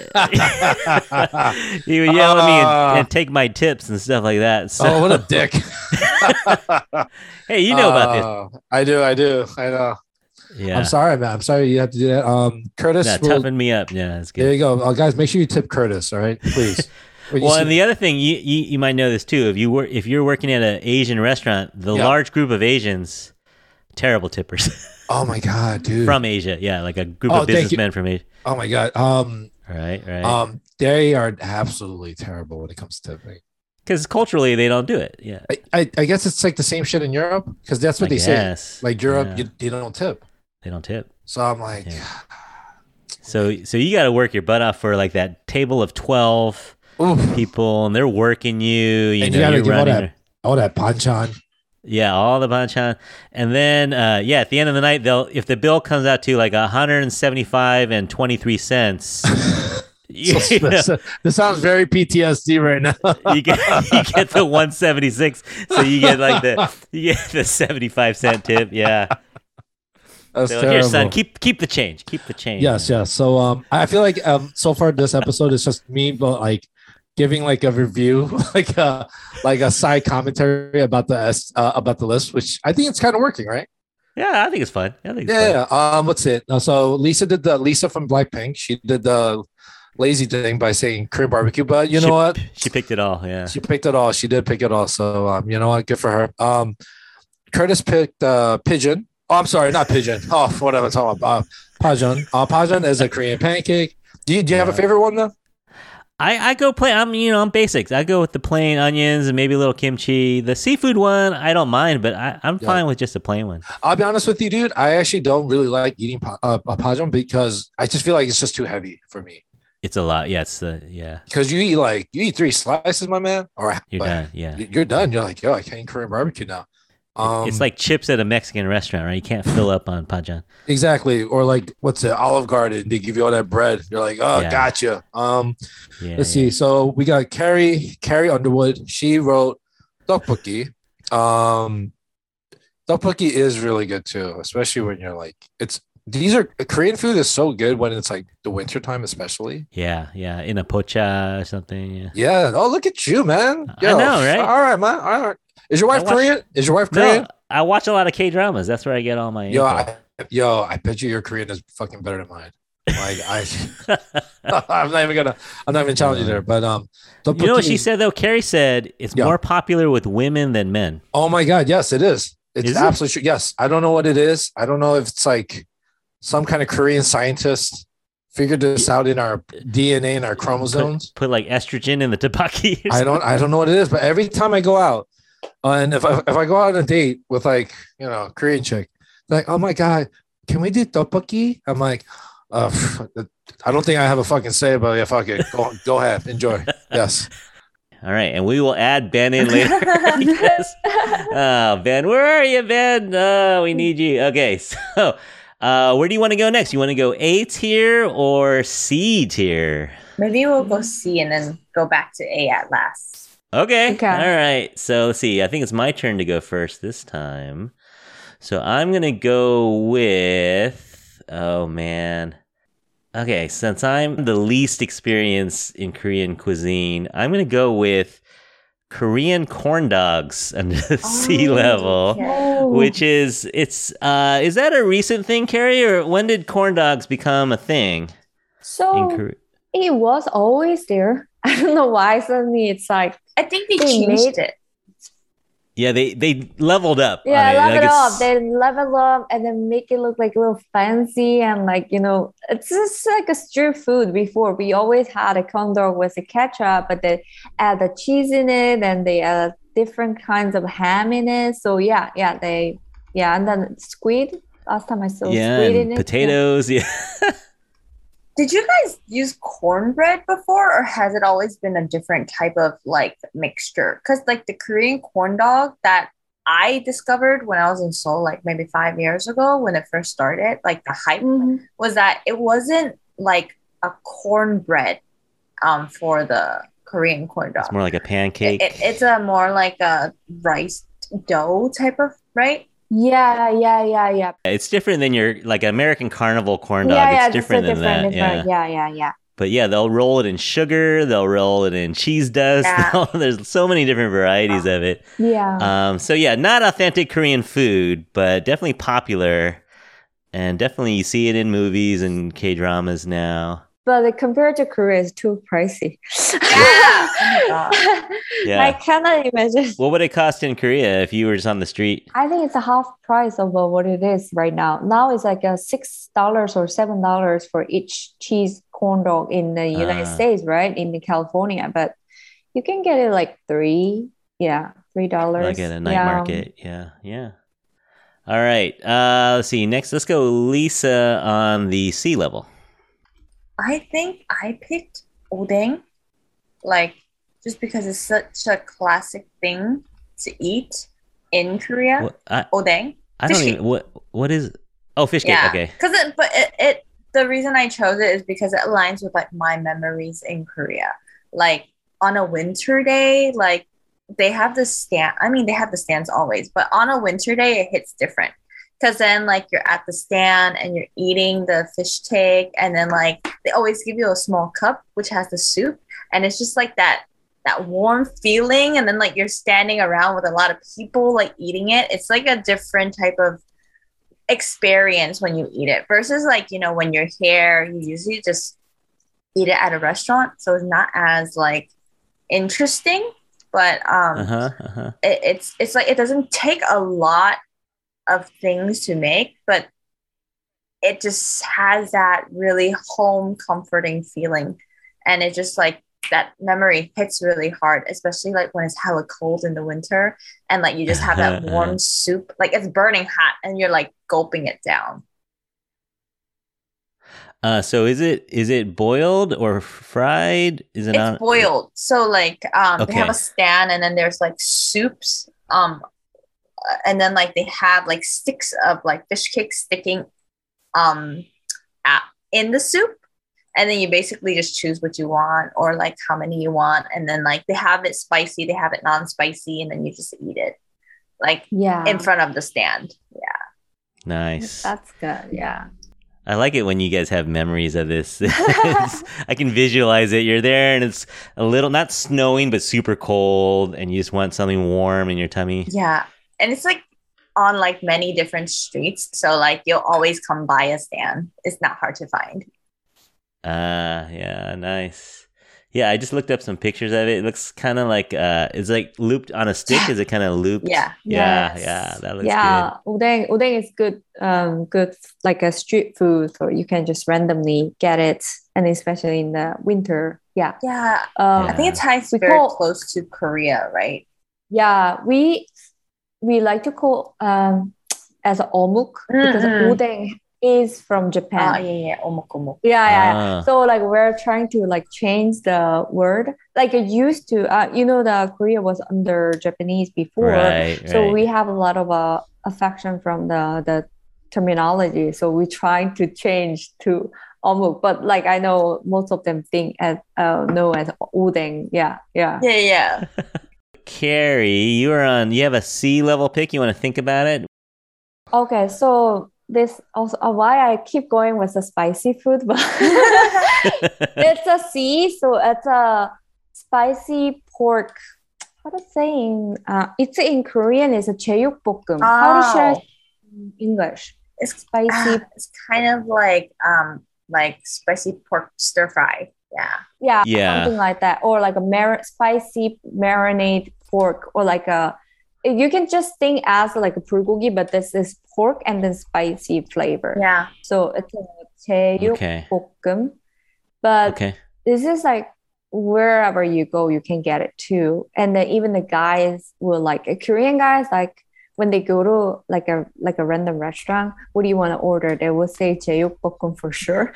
he would yell at me Ah. and, and take my tips and stuff like that. So, oh, what a dick. hey, you know about about this. I do. I do. I know. Yeah, I'm sorry, man. I'm sorry you have to do that. Um, Curtis. Yeah, will- toughen me up. Yeah, that's good. there you go, uh, guys. Make sure you tip Curtis. All right, please. Well, and the other thing you, you you might know this too. If you were if you're working at an Asian restaurant, the Yeah. large group of Asians, terrible tippers oh my god, dude. from Asia. Yeah, like a group Oh, of businessmen from Asia. oh my god. Um, Right, right. um, they are absolutely terrible when it comes to tipping. Because culturally they don't do it. Yeah, I, I, I guess it's like the same shit in Europe because that's what I they say. Like Europe, Yeah. you, you don't tip. They don't tip. So I'm like, Yeah. So so you got to work your butt off for like that table of twelve oof, people, and they're working you. You And know, you gotta you're give all running. that- all that panchan. Yeah, all the banchan. And then uh yeah, at the end of the night they'll if the bill comes out to like 175 and 23 cents, you, So know, this, this sounds very PTSD right now. you get you get the 176. So you get like the you get the 75 cent tip. Yeah. That's So here, son, keep keep the change. Keep the change. Yes, yes. So um, I feel like um, so far this episode is just me, but like giving like a review, like a like a side commentary about the S- uh, about the list, which I think it's kind of working, right? Yeah, I think it's fun. I think Yeah. yeah. Um, what's it? Uh, so Lisa did the Lisa from Blackpink. She did the lazy thing by saying Korean barbecue, but you She- know what? She picked it all. Yeah. She picked it all. She did pick it all. So um, you know what? Good for her. Um, Curtis picked uh, pigeon. Oh, I'm sorry, not pigeon. Oh, whatever. I'm talking about uh, pajeon. Uh, pajeon is a Korean pancake. Do you, do you have a favorite one though? I, I go play. I'm you know I'm basics. I go with the plain onions and maybe a little kimchi. The seafood one I don't mind, but I, I'm Yeah. fine with just a plain one. I'll be honest with you, dude. I actually don't really like eating pa- uh, a pajeon because I just feel like it's just too heavy for me. It's a lot. Yeah, it's the yeah. Because you eat like you eat three slices, my man, or You're done. Yeah. You're done. You're like, yo, I can't eat Korean barbecue now. Um, it's like chips at a Mexican restaurant, right? You can't fill up on pajan. exactly, or like what's it? Olive Garden. They give you all that bread. You're like, oh, Yeah. gotcha. Um, Yeah. let's yeah. see. So we got Keri, Carrie Underwood. She wrote tteokbokki. Um, tteokbokki is really good too, especially when you're like, it's these are Korean food is so good when it's like the winter time, especially. Yeah, yeah. In a pocha or something. Yeah. Yeah. Oh, look at you, man. I know, right? All right, man. All right. Is your wife watch- Korean? Is your wife Korean? No, I watch a lot of K dramas. That's where I get all my. Yo, info. I, yo, I bet you your Korean is fucking better than mine. Like I, I'm not even gonna, I'm not even challenging there. But um, you know what she said though? Keri said it's Yeah. more popular with women than men. Oh my god, yes, it is. It's Is it? absolutely true. Yes, I don't know what it is. I don't know if it's like some kind of Korean scientist figured this out in our DNA and our chromosomes. Put, put like estrogen in the tteokbokki. I don't, I don't know what it is. But every time I go out, and if I, if I go out on a date with like you know Korean chick, like, oh my god, can we do tteokbokki? I'm like, uh, I don't think I have a fucking say about it. Fuck it, go, go ahead, enjoy. Yes. All right, and we will add Ben in later. Yes. Oh, Ben, where are you, Ben? Oh, we need you. Okay, so uh, where do you want to go next? You want to go A tier or C tier? Maybe we'll go C and then go back to A at last. Okay. Okay. All right. So let's see. I think it's my turn to go first this time. So I'm going to go with. Oh, man. Okay. Since I'm the least experienced in Korean cuisine, I'm going to go with Korean corn dogs under the C Oh, level. okay. Which is it's uh is that a recent thing, Keri, or when did corn dogs become a thing in So it was always there. I don't know why suddenly it's like I think they They changed made- it. Yeah, they they leveled up. yeah, on it. level Like, it it's- up. They level up and then make it look like a little fancy and like you know, it's just like a street food. Before we always had a condor with a ketchup, but they add the cheese in it and they add different kinds of ham in it. So yeah, yeah, they yeah, and then squid. Last time I saw yeah, squid in and it. potatoes. Yeah. Did you guys use cornbread before, or has it always been a different type of like mixture? Because like the Korean corn dog that I discovered when I was in Seoul, like maybe five years ago when it first started, like the hype Mhm. was that it wasn't like a cornbread um, for the Korean corn dog. It's more like a pancake. It, it's a more like a rice dough type of right. Yeah, yeah, yeah, yeah. It's different than your like American Carnival corn dog. yeah, yeah, it's different than different, that. different. Yeah. Yeah, yeah, yeah. But yeah, they'll roll it in sugar. They'll roll it in cheese dust. Yeah. There's so many different varieties of it. Yeah. Um, so yeah, not authentic Korean food, but definitely popular, and definitely you see it in movies and K dramas now. But like, compared to Korea, it's too pricey. Yeah. Oh. Yeah. I cannot imagine. What would it cost in Korea if you were just on the street? I think it's a half price of uh, what it is right now. Now it's like a six dollars or seven dollars for each cheese corn dog in the United Ah. States, right? In California, but you can get it like three, yeah, three dollars. Like at a night market. Yeah, yeah. All right. Uh, let's see. Next, let's go Lisa on the C level. I think I picked odeng, like just because it's such a classic thing to eat in Korea. What, I, Odeng. I don't even. What What is? Oh, fish cake. Yeah. Okay. Because it, but it, it, the reason I chose it is because it aligns with like my memories in Korea. Like on a winter day, like they have the stand. I mean, they have the stands always, but on a winter day, it hits different. Because then, like, you're at the stand and you're eating the fish take, and then like they always give you a small cup which has the soup, and it's just like that that warm feeling. And then like you're standing around with a lot of people like eating it. It's like a different type of experience when you eat it versus like you know when you're here you usually just eat it at a restaurant so it's not as like interesting but um Uh huh. Uh huh. it, it's it's like it doesn't take a lot of things to make but it just has that really home comforting feeling and it just like that memory hits really hard especially like when it's hella cold in the winter and like you just have that warm soup like it's burning hot and you're like gulping it down Uh, so is it is it boiled or fried? Is it it's on? boiled so like um they have a stand and then there's like soups um and then like they have like sticks of like fish cake sticking um at, in the soup and then you basically just choose what you want or like how many you want and then like they have it spicy they have it non-spicy and then you just eat it like Yeah. in front of the stand yeah Nice. That's good. Yeah. I like it when you guys have memories of this. I can visualize it. You're there and it's a little not snowing but super cold and you just want something warm in your tummy. yeah and it's like on like many different streets so like you'll always come by a stand it's not hard to find Ah, yeah, nice. Yeah, I just looked up some pictures of it. It looks kind of like uh it's like looped on a stick. Is it kind of looped? Yeah. Yeah, Yes. yeah, that looks good. yeah, udeng udeng is good. Um, good like a street food, so you can just randomly get it, and especially in the winter. Yeah. yeah Um, I think it's ties We very close to Korea, right? yeah, we we like to call um as omuk because Mm-mm. udeng is from Ah, Japan. yeah, yeah, omokomo. Yeah, yeah, yeah. Ah. So like we're trying to like change the word. Like it used to, uh, you know, the Korea was under Japanese before, Right, so right. we have a lot of uh, affection from the the terminology. So we trying to change to omuk, but like I know most of them think as uh, know as udeng. Yeah, yeah. Yeah, yeah. Keri, you are on. You have a C level pick. You want to think about it? Okay, so this also uh, why I keep going with the spicy food, but it's a C, so it's a spicy pork. What is saying? Uh, it's in Korean. It's a 제육볶음. Oh. How to oh. share English? It's spicy. Uh, it's kind of like um like spicy pork stir fry yeah yeah yeah something like that or like a mar- spicy marinade pork or like a you can just think as like a bulgogi but this is pork and then spicy flavor yeah so it's a okay. but okay. this is like wherever you go you can get it too and then even the guys will like a korean guys like when they go to like a like a random restaurant, what do you want to order? They will say 제육볶음 for sure.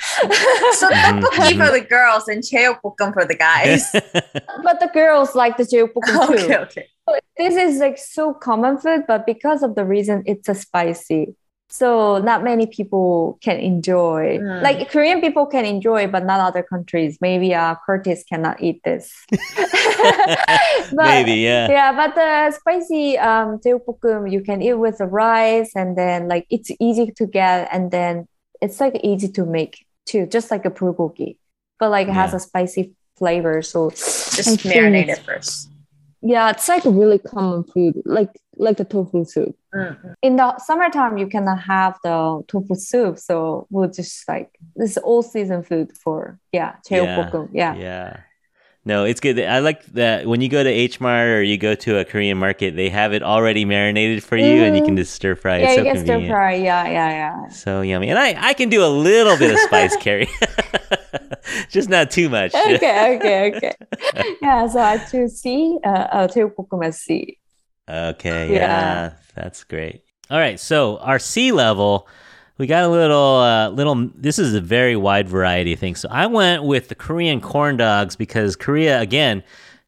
So Mhm, tteokbokki mhm. for the girls and cheokbokkum for the guys. but the girls like the 제육볶음 too. okay, okay. this is like so common food, but because of the reason it's a spicy, so not many people can enjoy. Mm. Like Korean people can enjoy, but not other countries. Maybe uh, Curtis cannot eat this. But- Maybe, yeah. yeah, but the spicy um tteokbokkum you can eat with the rice, and then like it's easy to get, and then it's like easy to make too, just like a bulgogi, but like it has a spicy flavor. So Just marinate it first. yeah, it's like a really common food, like like the tofu soup. Mm. In the summertime, you cannot have the tofu soup, so we'll just like this is all season food for yeah, tteokbokkum. Yeah. Yeah. No, it's good. I like that when you go to H Mart or you go to a Korean market, they have it already marinated for you, and you can just stir fry. Yeah, it's so you get stir fry. Yeah, yeah, yeah. So yummy, and I I can do a little bit of spice Keri, just not too much. Okay, okay, okay. yeah, so I choose C, uh, uh, tteokbokkum as C. Okay, yeah. Yeah. that's great. All right, so our C level, we got a little, uh, little. This is a very wide variety of things. So I went with the Korean corn dogs because Korea again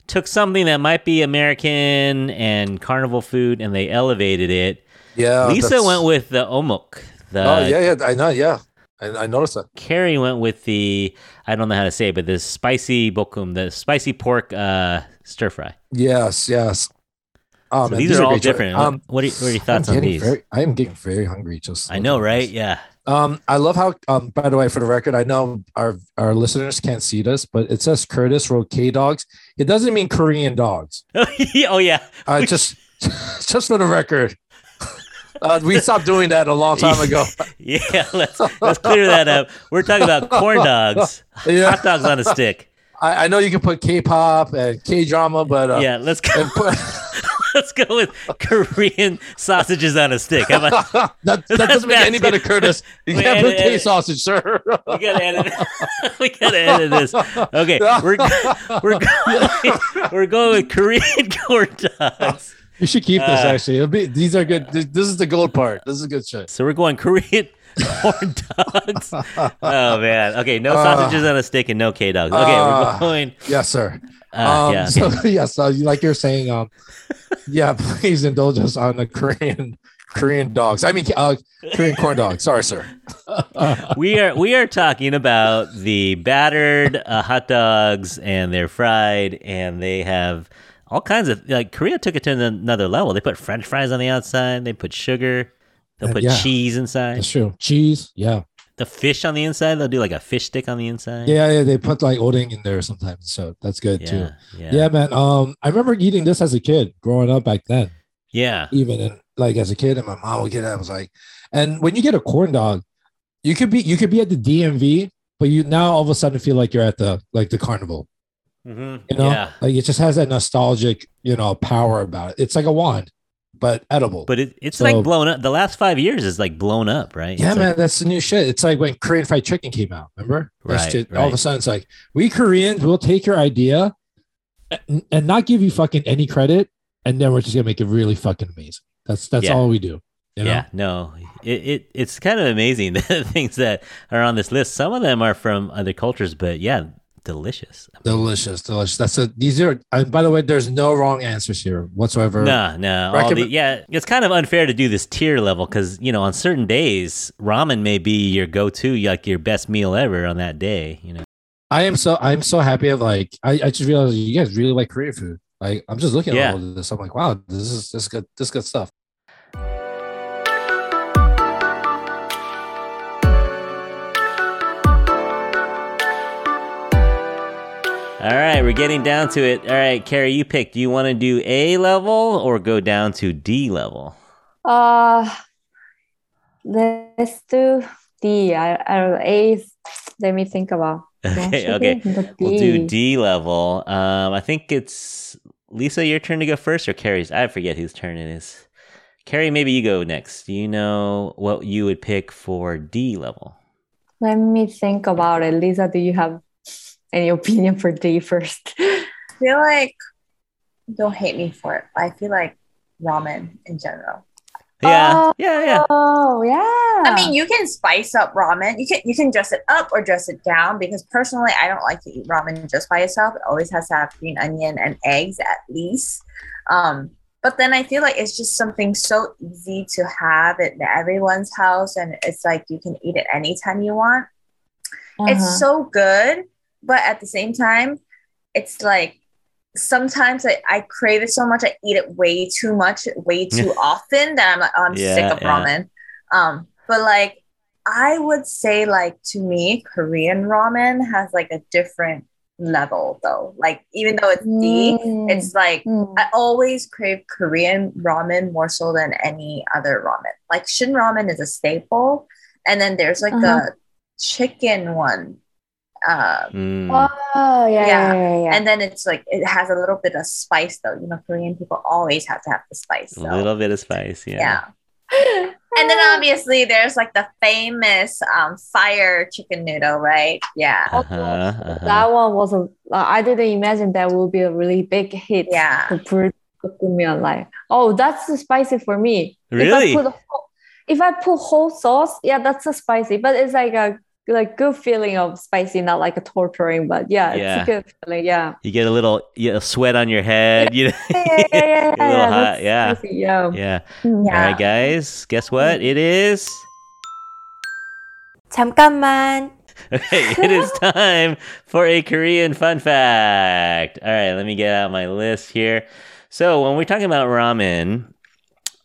took something that might be American and carnival food, and they elevated it. Yeah. Lisa that's- went with the omok. The Oh yeah, yeah. I know. Yeah, I, I noticed that. Keri went with the I don't know how to say it, but the spicy bokum, the spicy pork uh, stir fry. Yes, yes. Oh, so man, these, are all different. Um, what, are, what are your thoughts on these? Very, I am getting very hungry. Just I know, right? this. Yeah. Um, I love how. Um, by the way, for the record, I know our our listeners can't see this, but it says Curtis wrote K dogs. It doesn't mean Korean dogs. oh yeah. Uh, just just for the record, uh, we stopped doing that a long time ago. Yeah, let's let's clear that up. We're talking about corn dogs, Yeah, hot dogs on a stick. I, I know you can put K-pop and K-drama, but uh, Yeah, let's go. Put, Let's go with Korean sausages on a stick. How about that, that doesn't make any better, Curtis. You Wait, can't put edit, K edit. sausage, sir. we gotta edit? we gotta edit this. Okay, we're we're going, we're going with Korean corn dogs. You should keep this. Uh, Actually, be, these are good. This, this is the gold part. This is a good shit. So we're going Korean corn dogs. Oh man. Okay, no Uh, sausages on a stick and no K dogs. Okay, uh, we're going. Yes, sir. Uh, um, yeah. So yes, uh, like you're saying, um, yeah, please indulge us on the Korean Korean dogs. I mean, uh, Korean corn dogs. Sorry, sir. we are we are talking about the battered uh, hot dogs and they're fried and they have all kinds of like Korea took it to another level. They put French fries on the outside. They put sugar. They'll Uh, put yeah. cheese inside. That's true. Cheese. Yeah. The fish on the inside. They'll do like a fish stick on the inside. Yeah, yeah. They put like oding in there sometimes, so that's good too. yeah, yeah, Yeah, man. Um, I remember eating this as a kid, growing up back then. yeah. Even and like as a kid, and my mom would get it. I was like, and when you get a corn dog, you could be you could be at the DMV, but you now all of a sudden feel like you're at the like the carnival. Mhm. You know, Yeah. like it just has that nostalgic, you know, power about it. It's like a wand, but edible. But it, it's So- like blown up. The last five years is like blown up, right? yeah, It's man, like- that's the new shit. It's like when Korean fried chicken came out. Remember? Right, shit, All of a sudden, it's like we Koreans will take your idea and, and not give you fucking any credit, and then we're just gonna make it really fucking amazing. That's that's Yeah. all we do. You know? Yeah, no, it, it it's kind of amazing the things that are on this list. Some of them are from other cultures, but yeah, delicious. Delicious, delicious. That's a these are. And by the way, there's no wrong answers here whatsoever. No, no, all the, yeah, it's kind of unfair to do this tier level because you know on certain days ramen may be your go-to, like your best meal ever on that day. You know, I am so I'm so happy. Of like I, I just realized you guys really like Korean food. Like I'm just looking Yeah. at all of this. I'm like, wow, this is this is good. This is good stuff. All right, we're getting down to it. All right, Keri, you pick. Do you want to do A level or go down to D level? Uh, let's do D. I, I don't know. A. is- Let me think about. Okay, okay. should be the We'll do D? D level. Um, I think it's Lisa, your turn to go first, or Keri's. I forget whose turn it is. Keri, maybe you go next. Do you know what you would pick for D level? Let me think about it. Lisa, do you have any opinion for day first? I feel like don't hate me for it, but I feel like ramen in general. Yeah, yeah, yeah. Oh yeah. I mean, you can spice up ramen. You can you can dress it up or dress it down. Because personally, I don't like to eat ramen just by itself. It always has to have green onion and eggs at least. Um, but then I feel like it's just something so easy to have at everyone's house, and it's like you can eat it anytime you want. Uh-huh. It's so good, but at the same time, it's like sometimes I, I crave it so much I eat it way too much, way too often that I'm like, oh, I'm Yeah, sick of yeah. ramen. Um, but like I would say like to me, Korean ramen has like a different level though. Like even though it's deep, Mm. it's like Mm. I always crave Korean ramen more so than any other ramen. Like Shin ramen is a staple, and then there's like Uh-huh. the chicken one. Uh, Mm. Oh yeah, yeah, Yeah. yeah, yeah. and then it's like it has a little bit of spice though. You know, Korean people always have to have the spice. A little bit of spice, yeah. yeah. And then obviously there's like the famous um fire chicken noodle, right? Yeah. Uh-huh, uh-huh. That one was. I didn't imagine that would be a really big hit. Yeah. To put gukgumyeon like, oh, that's too spicy for me. Really? If I put whole, if I put whole sauce, yeah, that's a spicy. But it's like a like good feeling of spicy, not like a torturing. But yeah, Yeah. it's a good feeling. Yeah. You get a little you know, sweat on your head, you know. Yeah, yeah, yeah, yeah, A little yeah, hot, that's yeah. spicy, yeah. yeah. Mm. All right, guys. Guess what? It is. 잠깐만. Okay, it is time for a Korean fun fact. All right, let me get out my list here. So, when we're talking about ramen,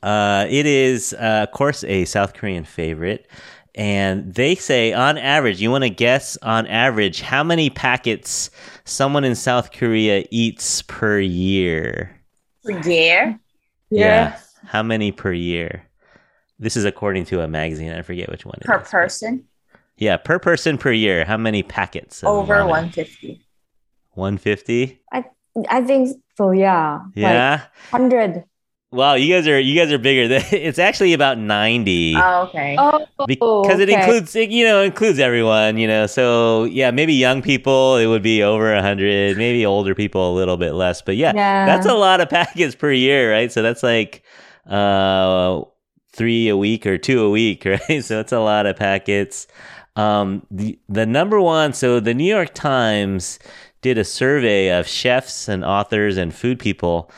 uh, it is, uh, of course, a South Korean favorite. And they say, on average, you want to guess on average how many packets someone in South Korea eats per year? Per Yeah. Yeah. How many per year? This is according to a magazine. I forget which one Per is. person, Yeah, per person per year. How many packets? over ramen? 150. 150? I think so. Yeah. Yeah. Hundred. Wow, you guys are you guys are bigger. It's actually about 90. Oh, okay. Oh, because it okay. includes it, you know includes everyone you know so yeah maybe young people it would be over 100 maybe older people a little bit less but yeah, Yeah. that's a lot of packets per year right so that's like uh three a week or two a week right so that's a lot of packets um the the number one so the new york times did a survey of chefs and authors and food people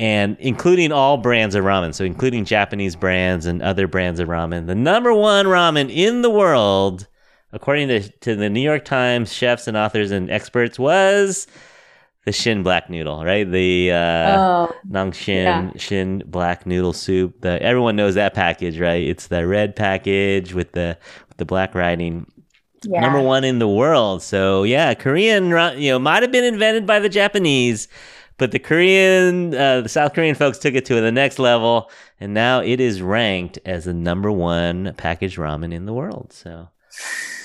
and including all brands of ramen, so including Japanese brands and other brands of ramen. The number one ramen in the world, according to, to the New York Times chefs and authors and experts, was the Shin Black Noodle, right? The uh, Oh, Nongshim yeah. Shin Black Noodle Soup. The everyone knows that package, right? It's the red package with the with the black writing yeah. number one in the world. So yeah, Korean, you know, might have been invented by the Japanese, but the Korean, uh, the South Korean folks took it to the next level, and now it is ranked as the number one packaged ramen in the world. So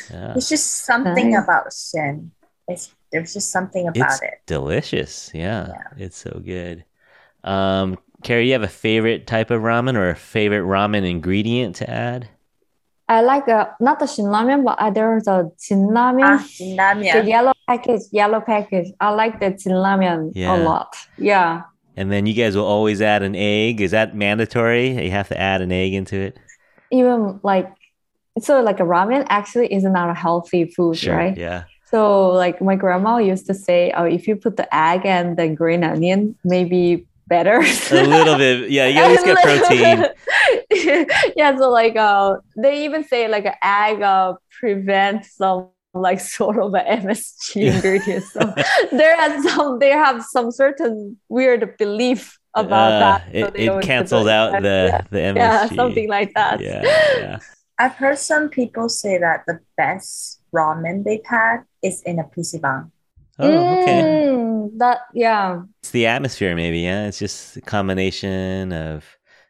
yeah, There's just something Nice. about Shin. It's, there's just something about it's it. delicious. Yeah, Yeah. it's so good. Um, Keri, you have a favorite type of ramen or a favorite ramen ingredient to add? I like uh, not the Shin Ramen, but uh, there's a Jin Ramen. Ah, The jinramyeon. yellow package, yellow package. I like the Jin Ramen Yeah. a lot. Yeah. And then you guys will always add an egg. Is that mandatory? You have to add an egg into it. Even like, so like a ramen actually is not a healthy food, right? Yeah. So like my grandma used to say, oh, if you put the egg and the green onion, maybe better. a little bit. Yeah, you at least get protein. yeah, so like uh, they even say like an egg uh, prevents some like sort of a MSG ingredients. So there are some they have some certain weird belief about Uh, that. So It, it cancels out egg, the yeah. the MSG. yeah, something like that. Yeah, yeah. I've heard some people say that the best ramen they've had is in a PC방. Oh, okay. Mm, that yeah. It's the atmosphere, maybe. Yeah, it's just a combination of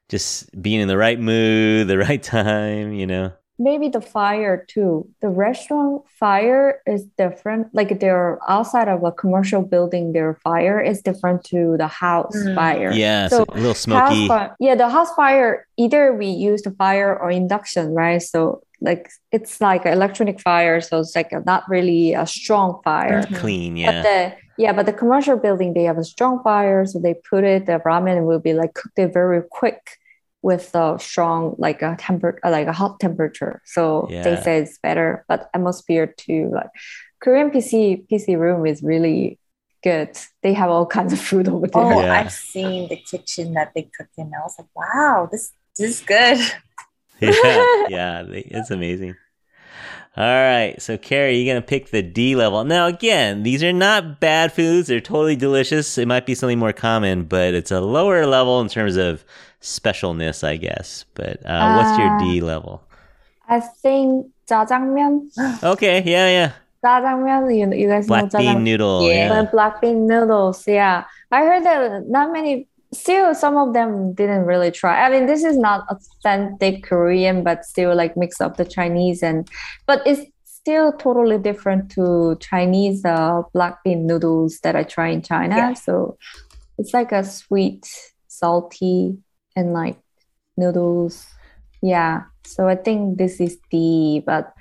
just being in the right mood, the right time. You know. Maybe the fire too. The restaurant fire is different. Like they're outside of a commercial building, their fire is different to the house Mm. fire. Yeah, so, So a little smoky. fire, yeah, the house fire, either we use the fire or induction, right? So like it's like an electronic fire, so it's like a, not really a strong fire. It's clean. But Yeah. the yeah, but the commercial building they have a strong fire, so they put it. The ramen will be like cooked it very quick, with a strong like a temper uh, like a hot temperature. So they Yeah. say it's better, but atmosphere too. Like Korean PC PC room is really good. They have all kinds of food over there. Oh, Yeah. I've seen the kitchen that they cook in. I was like, wow, this this is good. yeah, yeah, it's amazing. All right, so Keri, you're gonna pick the D level. Now, again, these are not bad foods; they're totally delicious. It might be something more common, but it's a lower level in terms of specialness, I guess. But uh, what's your Uh, D level? I think jjajangmyeon. Okay, yeah, yeah, Jjajangmyeon, you, you guys black know bean jjajangmyeon. noodle. Yeah. Yeah, black bean noodles, yeah. I heard that not many, still some of them didn't really try. I mean, this is not authentic Korean, but still like mix up the Chinese and, but it's still totally different to Chinese uh, black bean noodles that I try in China. Yeah. So it's like a sweet, salty, and like noodles. Yeah. So I think this is the, but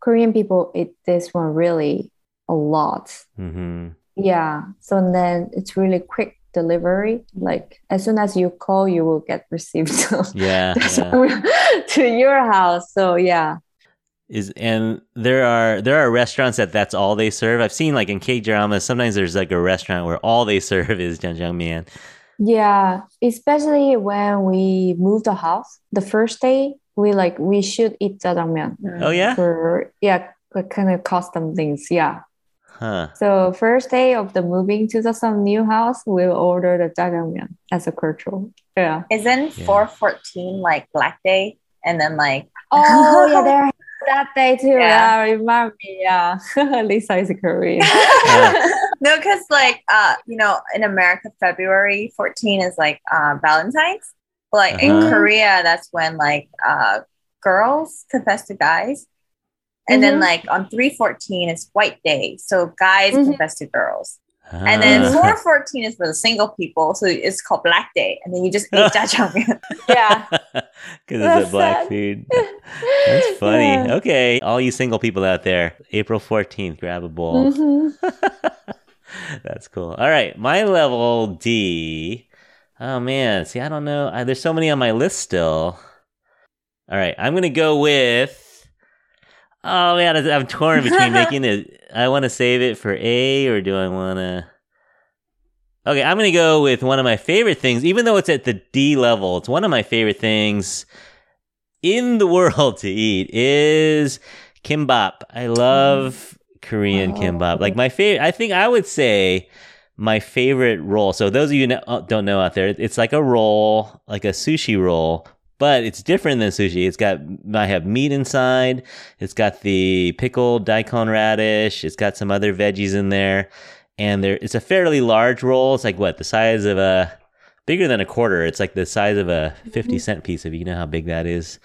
Korean people eat this one really a lot. hmm Yeah. So then it's really quick delivery. Like as soon as you call, you will get received yeah, yeah. to your house. So yeah. Is and there are there are restaurants that that's all they serve. I've seen like in K dramas. Sometimes there's like a restaurant where all they serve is jjajangmyeon. Yeah. Especially when we moved the house, the first day we like we should eat jjajangmyeon Oh yeah, for yeah, kind of custom things. Yeah. Huh? So first day of the moving to the some new house, we'll order the jjajangmyeon as a cultural. Yeah. Isn't Yeah. 414 like Black Day? And then like Oh yeah, there that day too. Yeah. Yeah, remind me. Yeah, Lisa is a Korean. no, because like uh, you know, in America, February 14 is like uh Valentine's. But like in Uh-huh. Korea, that's when like uh girls confess to guys. And then Mhm. like on 314 is white day. So guys Mhm. confess to girls. And then Ah. 414 is for the single people. So it's called black day. And then you just eat jjajangmyeon. yeah, because it's a black sad. food. That's funny. Yeah. Okay, all you single people out there, April fourteenth, grab a bowl. Mhm. That's cool. All right, my level D. Oh man, see, I don't know. I, there's so many on my list still. All right, I'm gonna go with. Oh man, I'm torn between making it. I want to save it for A, or do I want to? Okay, I'm gonna go with one of my favorite things, even though it's at the D level. It's one of my favorite things in the world to eat is kimbap. I love Korean Oh. kimbap. Like my favorite, I think I would say my favorite roll. So those of you know, don't know out there, it's like a roll, like a sushi roll, but it's different than sushi. It's got I have meat inside. It's got the pickled daikon radish. It's got some other veggies in there, and there it's a fairly large roll. It's like what the size of a bigger than a quarter. It's like the size of a 50 cent piece if you know how big that is.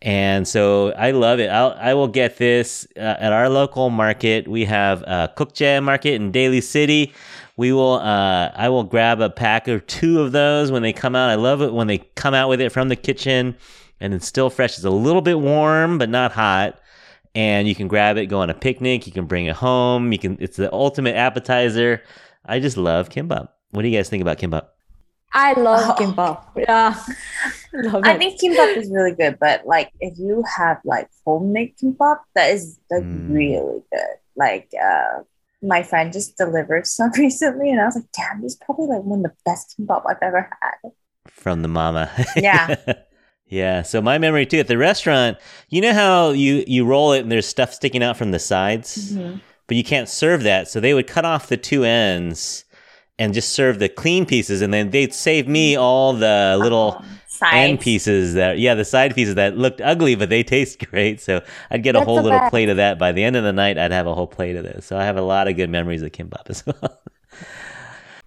And so I love it. I'll, I will get this uh, at our local market. We have a Kukje market in Daly City. We will, uh, I will grab a pack or two of those when they come out. I love it when they come out with it from the kitchen and it's still fresh. It's a little bit warm, but not hot. And you can grab it, go on a picnic. You can bring it home. You can, it's the ultimate appetizer. I just love kimbap. What do you guys think about kimbap? I love Oh. kimbap. Yeah, love I think kimbap is really good, but like if you have like homemade kimbap, that is like Mm. really good. Like uh my friend just delivered some recently and I was like, damn, this is probably like one of the best kimbap I've ever had. from the mama. Yeah. yeah. So my memory too at the restaurant, you know how you you roll it and there's stuff sticking out from the sides, Mhm. but you can't serve that. So they would cut off the two ends and just serve the clean pieces, and then they'd save me all the little Um, end sides. pieces that yeah the side pieces that looked ugly but they taste great. So I'd get a whole little best. plate of that. By the end of the night, I'd have a whole plate of this. So I have a lot of good memories of kimbap as well.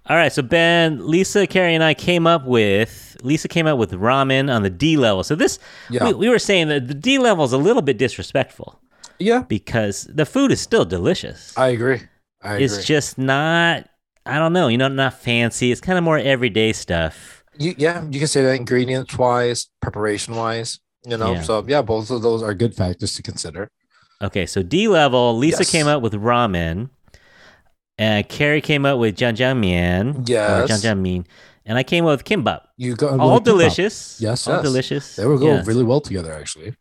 All right, so Ben, Lisa, Keri, and I came up with Lisa came up with ramen on the D level. So this Yeah. we, we were saying that the D level is a little bit disrespectful Yeah, because the food is still delicious. I agree. I agree. it's just not I don't know, you know, not fancy. It's kind of more everyday stuff. You, yeah, you can say that ingredients wise, preparation wise, you know. Yeah. So yeah, both of those are good factors to consider. Okay, so D level, Lisa Yes. came up with ramen. And Keri came up with jjajangmyeon. Yes. Or jjajangmyeon. and I came up with kimbap. You got All kimbap. delicious. Yes, all yes. delicious. They will go Yeah. really well together, actually.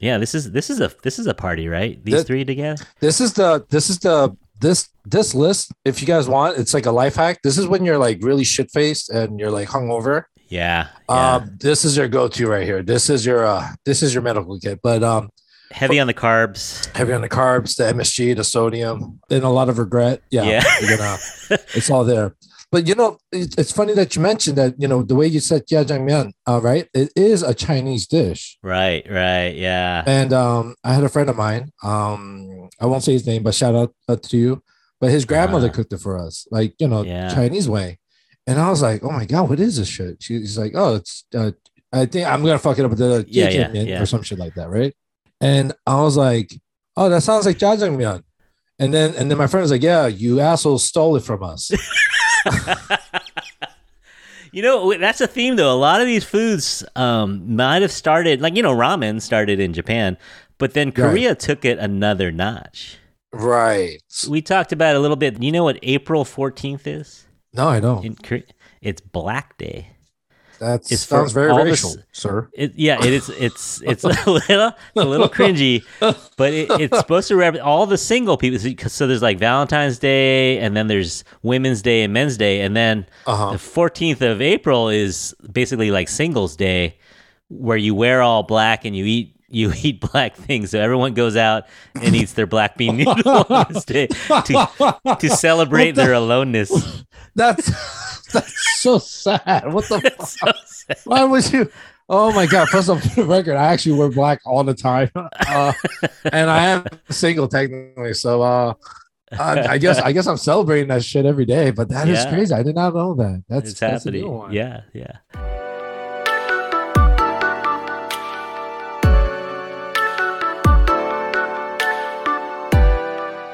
Yeah, this is this is a this is a party, right? These three together. This is the this is the this this list. If you guys want, it's like a life hack. This is when you're like really shit faced and you're like hungover. Yeah, yeah. Um, this is your go to right here. This is your uh, this is your medical kit. But um, Heavy on the carbs. heavy on the carbs, the MSG, the sodium, and a lot of regret. Yeah, Yeah. gonna, it's all there. But you know, it, it's funny that you mentioned that. You know, the way you said jjajangmyeon, uh, right? It is a Chinese dish. Right, right. Yeah. And um, I had a friend of mine. Um, I won't say his name, but shout out uh, to you. But his grandmother Ah. cooked it for us, like you know, Yeah. Chinese way. And I was like, "Oh my god, what is this shit?" She's like, "Oh, it's uh, I think I'm gonna fuck it up with the Yeah, yeah, yeah. or some shit like that, right?" And I was like, "Oh, that sounds like jjajangmyeon." And then and then my friend was like, "Yeah, you assholes stole it from us." You know, that's a theme though. A lot of these foods um, might have started, like you know, ramen started in Japan, but then Korea took it another notch. right? We talked about it a little bit. You know what April fourteenth is No, I don't. in Korea? It's Black Day. That sounds very racial, this- sir. It, yeah, it is. It's it's a little it's a little cringy, but it, it's supposed to represent all the single people. So- there's like Valentine's Day, and then there's Women's Day and Men's Day, and then Uh huh. the 14th of April is basically like Singles Day, where you wear all black and you eat you eat black things. So everyone goes out and eats their black bean noodle on this day to to celebrate their aloneness. That's that's so sad. What the fuck? So. Why was you? Oh my god! First off, for the record, I actually wear black all the time, uh, and I am single technically. So uh, I, I guess I guess I'm celebrating that shit every day. But that is Yeah. crazy. I did not know that. That's it's that's a new one. Yeah, yeah.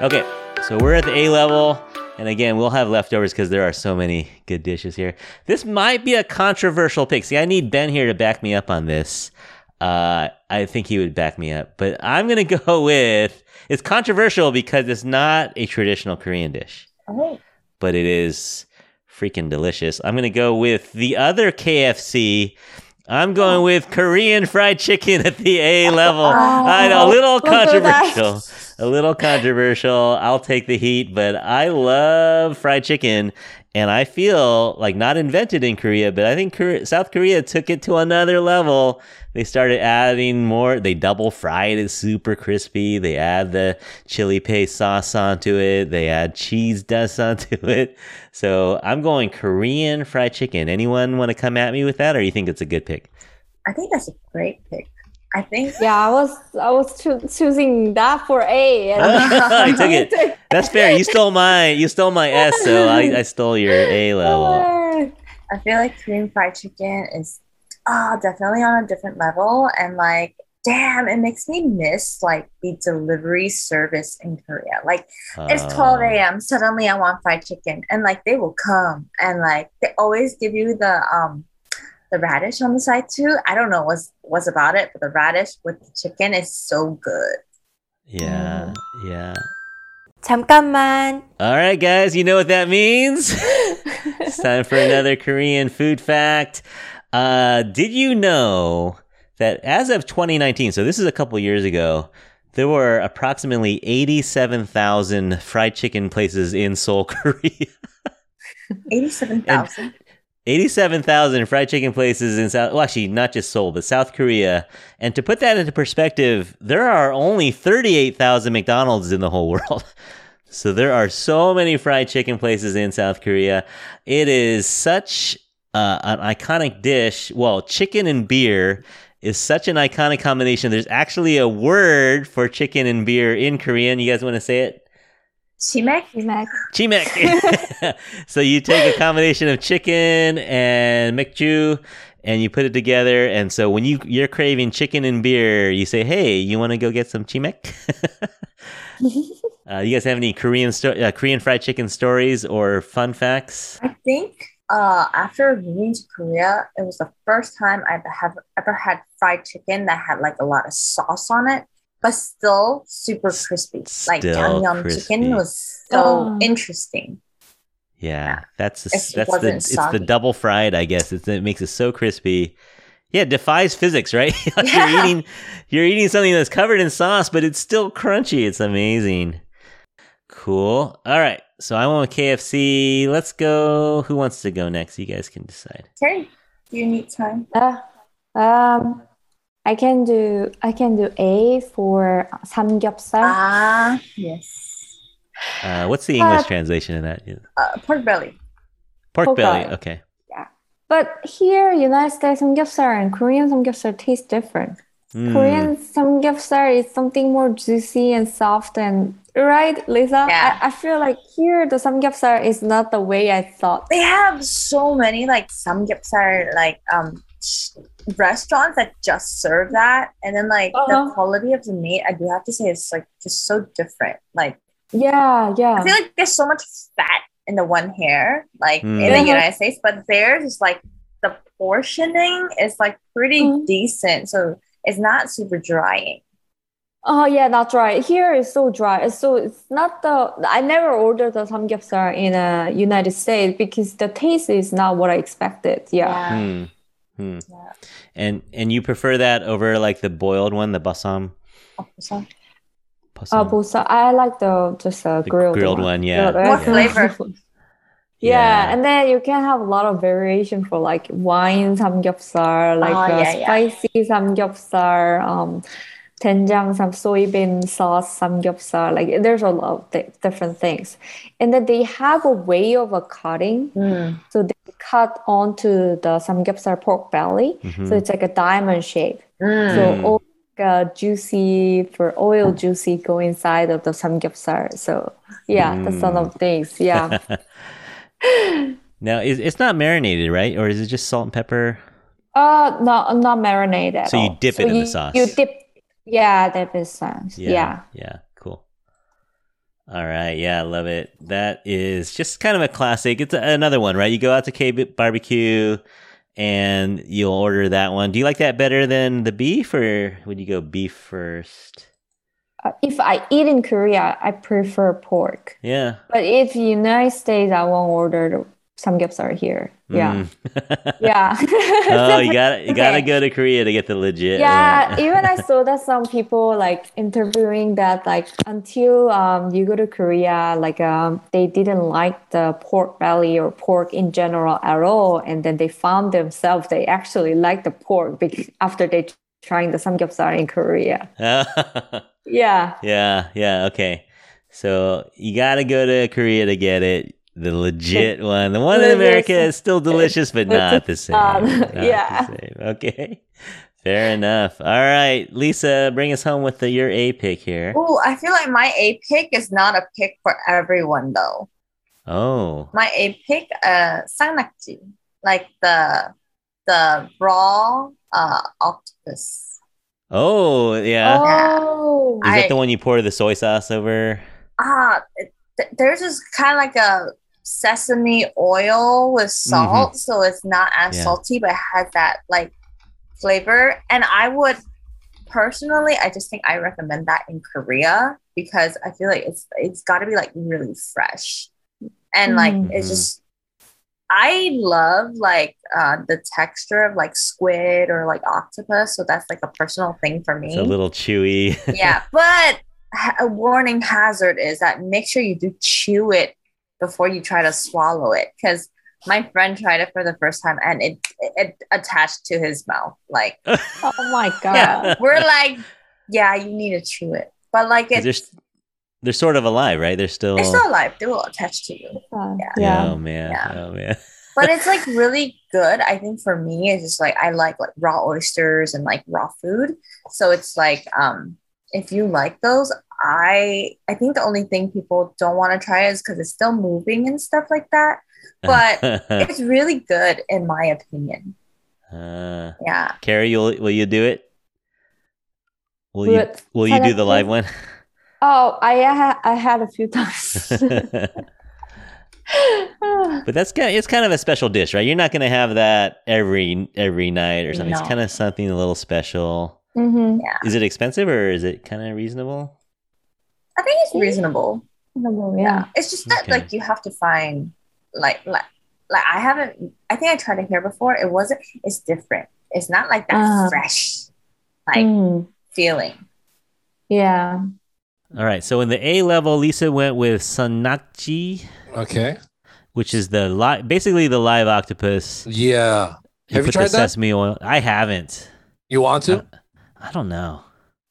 Okay, so we're at the A level, and again, we'll have leftovers because there are so many good dishes here. This might be a controversial pick. See, I need Ben here to back me up on this. Uh, I think he would back me up, but I'm gonna go with. It's controversial because it's not a traditional Korean dish Oh, but it is freaking delicious. I'm gonna go with the other KFC. I'm going with Korean fried chicken at the A level. I know, a little controversial. A little controversial. I'll take the heat, but I love fried chicken. And I feel like not invented in Korea, but I think Korea, South Korea took it to another level. They started adding more. They double fry it. Super crispy. They add the chili paste sauce onto it. They add cheese dust onto it. So I'm going Korean fried chicken. Anyone want to come at me with that, or you think it's a good pick? I think that's a great pick. I think Yeah, I was I was choo- choosing that for A. and- I took it. That's fair. You stole my you stole my S, so I, I stole your A level. I feel like Korean fried chicken is ah definitely on a different level and like damn it makes me miss like the delivery service in Korea. Like it's 12 Uh, a.m. Suddenly I want fried chicken and like they will come and like they always give you the um the radish on the side too. I don't know what's what's about it, but the radish with the chicken is so good. Yeah, yeah. 잠깐만. All right, guys, you know what that means. it's time for another Korean food fact. Uh, did you know that as of 2019, so this is a couple years ago, there were approximately 87,000 fried chicken places in Seoul, Korea. 87,000. 87,000 fried chicken places in South, well, actually, not just Seoul, but South Korea. And to put that into perspective, there are only 38,000 McDonald's in the whole world. So there are so many fried chicken places in South Korea. It is such uh, an iconic dish. Well, chicken and beer is such an iconic combination. There's actually a word for chicken and beer in Korean. You guys want to say it? Chimek? Chimek. so you take a combination of chicken and mekju and you put it together. And so when you you're craving chicken and beer, you say, "Hey, you want to go get some chimek?" uh, you guys have any Korean sto- uh, Korean fried chicken stories or fun facts? I think uh, after moving to Korea, it was the first time I've have ever had fried chicken that had like a lot of sauce on it, but still super crispy. Like Still Gyeongnam crispy. chicken was so Oh. interesting. Yeah, that's the, that's the wasn't it's the double fried. I guess it's, it makes it so crispy. Yeah, it defies physics, right? like Yeah. You're eating you're eating something that's covered in sauce, but it's still crunchy. It's amazing. Cool. All right, so I went with KFC. Let's go. Who wants to go next? You guys can decide. Terry, do you need time? Uh, um, I can do I can do A for samgyeopsal. Ah, yes. Uh, what's the English uh, translation of that? Uh, pork belly. Pork, pork belly. belly. Okay. Yeah, but here United States samgyeopsal and Korean samgyeopsal taste different. Mm. Korean samgyeopsal is something more juicy and soft and right, Lisa. Yeah. I, I feel like here the samgyeopsal is not the way I thought. They have so many like samgyeopsal like um restaurants that just serve that, and then like the Uh-huh. quality of the meat, I do have to say, it's like just so different. Like Yeah, yeah I feel like there's so much fat in the one hair, like Mm. in the Mhm. United States, but theirs is like the portioning is like pretty Mhm. decent, so it's not super drying. Oh yeah, that's right. Here is so dry. It's so it's not the I never ordered the samgyeopsal in uh, United States because the taste is not what I expected. Yeah. Hmm. Hmm. Yeah. And and you prefer that over like the boiled one, the bossam? Oh, so- Uh, bossam? bosa. I like the just uh, The grilled grilled one, yeah. Grilled- What flavor? Yeah, and then you can have a lot of variation for like wine samgyeopsal, like Oh, uh, yeah, yeah. spicy samgyeopsal, um, 된장 sam soybean sauce samgyeopsal. Like there's a lot of th- different things, and then they have a way of a cutting. Mm. So they cut onto the samgyeopsal pork belly, Mhm. so it's like a diamond shape. Mm. So Mm. all uh, juicy for oil juicy go inside of the samgyeopsal. So yeah, that's one of things. Yeah. Now, is it's not marinated, right? Or is it just salt and pepper? Uh, no, not marinated at So you all. dip it in the sauce. You dip, yeah, dip in sauce. Yeah. Yeah. Cool. All right. Yeah, I love it. That is just kind of a classic. It's a, another one, right? You go out to K barbecue and you'll order that one. Do you like that better than the beef or would you go beef first? Uh, if I eat in Korea, I prefer pork. Yeah. But if United States, I won't order the samgyeopsal are here. Yeah, Mm. yeah. oh, you got you got to go to Korea to get the legit. Yeah, one. even I saw that some people like interviewing that like until um you go to Korea, like um they didn't like the pork belly or pork in general at all, and then they found themselves they actually like the pork because after they trying the samgyeopsal in Korea. Yeah, yeah. Yeah. Okay. So you got to go to Korea to get it. The legit one. The one in America is still delicious, but not the same. Um, Not the yeah. same. Okay. Fair enough. All right, Lisa, bring us home with the, your A pick here. Oh, I feel like my A pick is not a pick for everyone though. Oh. My A pick, uh, sangnakji, like the the raw uh octopus. Oh, yeah. Oh, Is that I- the one you pour the soy sauce over? Ah, th- there's just kind of like a sesame oil with salt, so it's not as Yeah. salty, but has that like flavor. And I would personally, I just think I recommend that in Korea because I feel like it's it's got to be like really fresh, and like it's Mhm. just. I love like uh, the texture of like squid or like octopus, so that's like a personal thing for me It's a little chewy. yeah, but a warning hazard is that make sure you do chew it before you try to swallow it because my friend tried it for the first time and it, it attached to his mouth. Like oh my god. Yeah. we're like, yeah, you need to chew it, but like it's they're, they're sort of alive, right? They're still. they're still alive. They will attach to you, Yeah. yeah. Oh man. Yeah. Oh man. but it's like really good. I think for me, it's just like I like like raw oysters and like raw food. So it's like um if you like those, I I think the only thing people don't want to try is because it's still moving and stuff like that. But it's really good in my opinion. uh, Yeah. Keri, will will you do it? Will you will you do the live please- one? Oh, I ha- I had a few times. But that's kind of, it's kind of a special dish, right? You're not going to have that every every night or something. It's kind of something a little special. mm-hmm. Is it expensive or is it kind of reasonable? I think it's reasonable. Yeah. Yeah. It's just that Okay. like you have to find like like like I haven't. I think I tried it here before. It wasn't. It's different. It's not like that Ah. fresh like Mm, feeling. yeah. All right. So in the A level, Lisa went with sangnakji, Okay. which is the li- basically the live octopus. Yeah. Have you tried the that? sesame oil. I haven't. You want to? I don't know.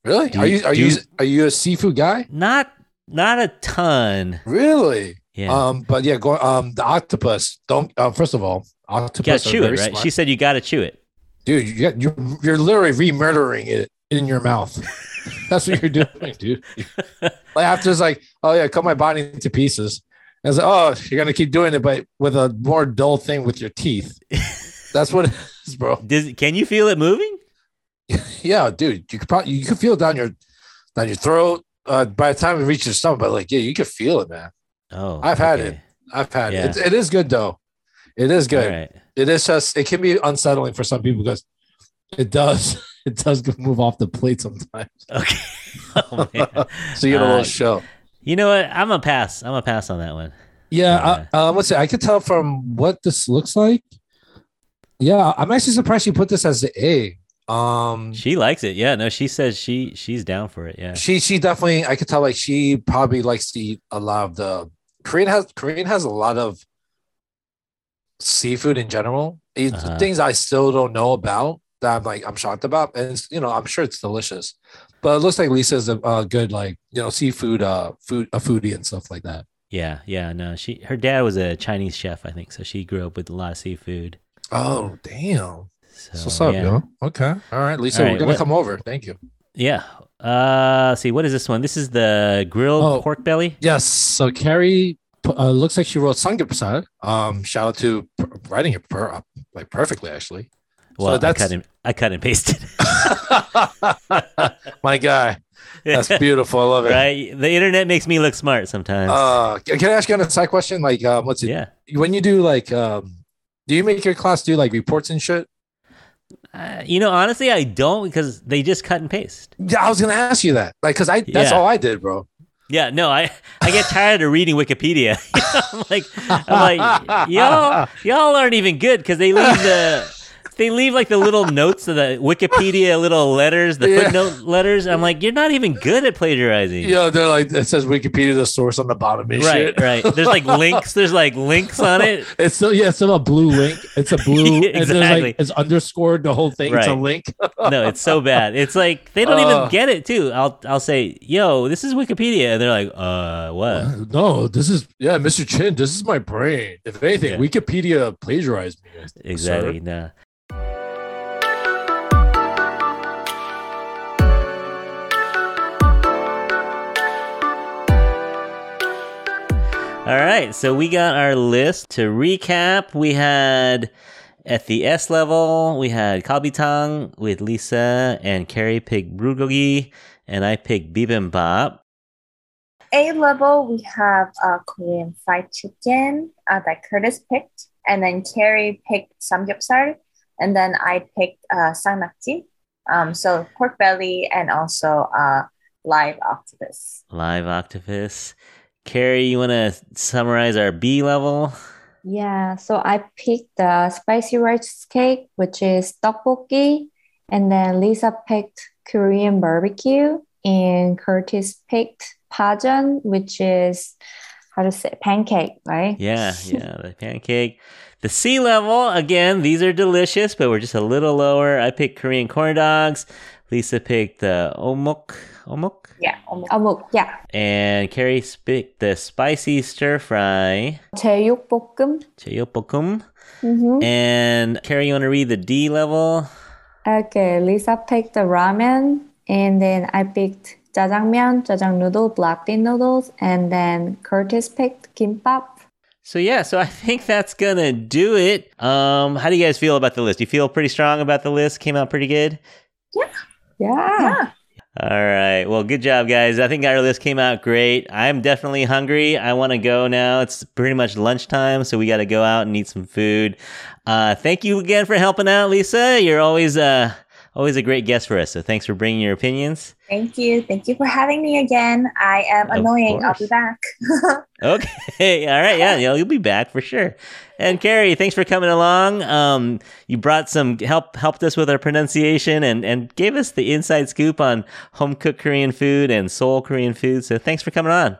Really? do are you- are you you- are you a seafood guy? Not not a ton. Really? Yeah. Um, but yeah, go um the octopus. Don't uh, first of all, you gotta octopus chew it, right? smart. She said you gotta chew it. dude, you got, you're you're literally re-murdering it in your mouth. That's what you're doing, dude. like after it's like, oh yeah, cut my body into pieces. And it's like, oh, you're gonna keep doing it, but with a more dull thing with your teeth. That's what it is, bro. Does can you feel it moving? Yeah, dude, you could probably you could feel it down your down your throat. Uh, by the time it reaches your stomach, but like, yeah, you could feel it, man. Oh, I've had okay. it. I've had Yeah. it. It is good though. It is good. Right. It is just it can be unsettling for some people because it does it does move off the plate sometimes. Okay. Oh. So you get a Uh, little show. You know what? I'm a pass. I'm a pass on that one. Yeah, uh, um, let's see. I could tell from what this looks like. Yeah, I'm actually surprised you put this as the A. Um, She likes it. Yeah. No, she says she she's down for it. Yeah. she she definitely I could tell like she probably likes to eat a lot of the Korean has Korean has a lot of seafood in general. It's Uh-huh. Things I still don't know about that I'm like I'm shocked about, and it's, you know I'm sure it's delicious. But it looks like Lisa's a, a good like you know seafood uh food a foodie and stuff like that. Yeah. Yeah. No, she her dad was a Chinese chef, I think, so she grew up with a lot of seafood. Oh damn! So, What's up, yeah. yo? Okay, all right, Lisa, All we're gonna come over. Thank you. Yeah. Uh, see, what is this one? This is the grilled Oh. pork belly. Yes. So Keri uh, looks like she wrote Samgyeopsal. Um, shout out to p- writing it per- uh, like perfectly, actually. Well, I that's- cut and I cut and pasted. My guy, that's beautiful. I love it. right? The internet makes me look smart sometimes. Uh, can I ask you on a side question? Like, um, what's it? yeah. When you do like, um, do you make your class do like reports and shit? Uh, you know, honestly, I don't because they just cut and paste. Yeah, I was gonna ask you that. Like, cause I that's Yeah. all I did, bro. Yeah, no, I I get tired of reading Wikipedia. I'm like, I'm like, y'all, y'all aren't even good because they leave the they leave like the little notes of the Wikipedia little letters, the Yeah. footnote letters. I'm like, you're not even good at plagiarizing. Yeah, they're like it says Wikipedia the source on the bottom and Right, shit. right. There's like links. There's like links on it. It's still yeah, it's still a blue link. It's a blue and Exactly. like it's underscored the whole thing. It's a link. No, it's so bad. It's like they don't Uh. even get it too. I'll I'll say, "Yo, this is Wikipedia," and they're like, "Uh, what?" No, this is yeah, Mr. Chin. This is my brain. If anything, Yeah. Wikipedia plagiarized me. Exactly. sir. Nah. All right, so we got our list. To recap, we had at the S level, we had kalbitang with Lisa and Keri picked bulgogi, and I picked bibimbap. A level, we have uh, Korean fried chicken uh, that Curtis picked, and then Keri picked samgyeopsal, and then I picked uh, sangnakji. Um, so pork belly and also uh, live octopus. Live octopus. Keri, you want to summarize our B level? Yeah, so I picked the spicy rice cake, which is tteokbokki, and then Lisa picked Korean barbecue, and Curtis picked pajeon, which is how to say pancake, right? Yeah, yeah, the pancake. The C level, again, these are delicious, but we're just a little lower. I picked Korean corn dogs. Lisa picked the omok, Omuk? Yeah, omuk. Yeah. And Keri picked the spicy stir fry. 제육볶음. 제육볶음. Mm-hmm. And Keri, you want to read the D level? Okay, Lisa picked the ramen, and then I picked jajangmyeon, jajang noodle, black bean noodles, and then Curtis picked kimbap. So yeah, so I think that's gonna do it. Um, how do you guys feel about the list? You feel pretty strong about the list? Came out pretty good. Yeah. Yeah. yeah. All right. Well, good job, guys. I think our list came out great. I'm definitely hungry. I want to go now. It's pretty much lunchtime, so we got to go out and eat some food. Uh, thank you again for helping out, Lisa. You're always uh always a great guest for us. So thanks for bringing your opinions. Thank you. Thank you for having me again. I am Of annoying. I'll be back. Okay, all right, yeah, you'll, you'll be back for sure. And Keri, thanks for coming along. Um, you brought some help, helped us with our pronunciation, and and gave us the inside scoop on home cooked Korean food and Seoul Korean food. So thanks for coming on.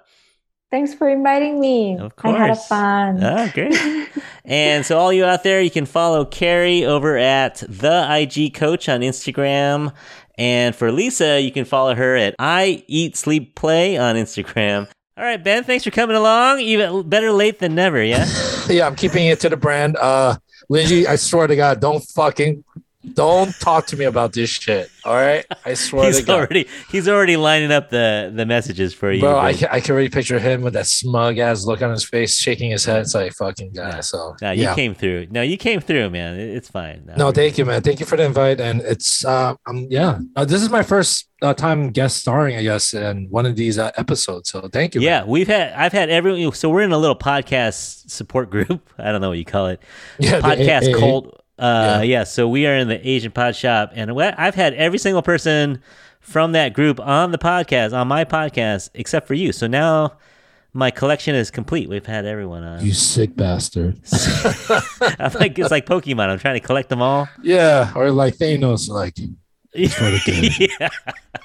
Thanks for inviting me. Of course. I had a fun. Oh, great. and so, all you out there, you can follow Keri over at the IG Coach on Instagram. And for Lisa, you can follow her at I Eat Sleep Play on Instagram. All right, Ben, thanks for coming along. Even better late than never, yeah? Yeah, I'm keeping it to the brand. Uh, Lindsay, I swear to God, don't fucking, don't talk to me about this shit. All right, I swear to he's God. already he's already lining up the, the messages for you. Bro, I can, I can already picture him with that smug ass look on his face, shaking his head. It's like fucking guy. So no, you yeah. came through. No, you came through, man. It's fine. No, thank you, man. Thank you for the invite. And it's um, um yeah, uh, this is my first uh, time guest starring, I guess, in one of these uh, episodes. So thank you. Yeah, man. we've had I've had everyone. So we're in a little podcast support group. I don't know what you call it. yeah. podcast AA. cult. Uh, Yeah. yeah. So we are in the Asian Pod Shop, and I've had every single person from that group on the podcast, on my podcast, except for you. So now my collection is complete. We've had everyone on. You sick bastard. I'm like it's like Pokemon. I'm trying to collect them all. yeah, or like Thanos, like for the game. yeah.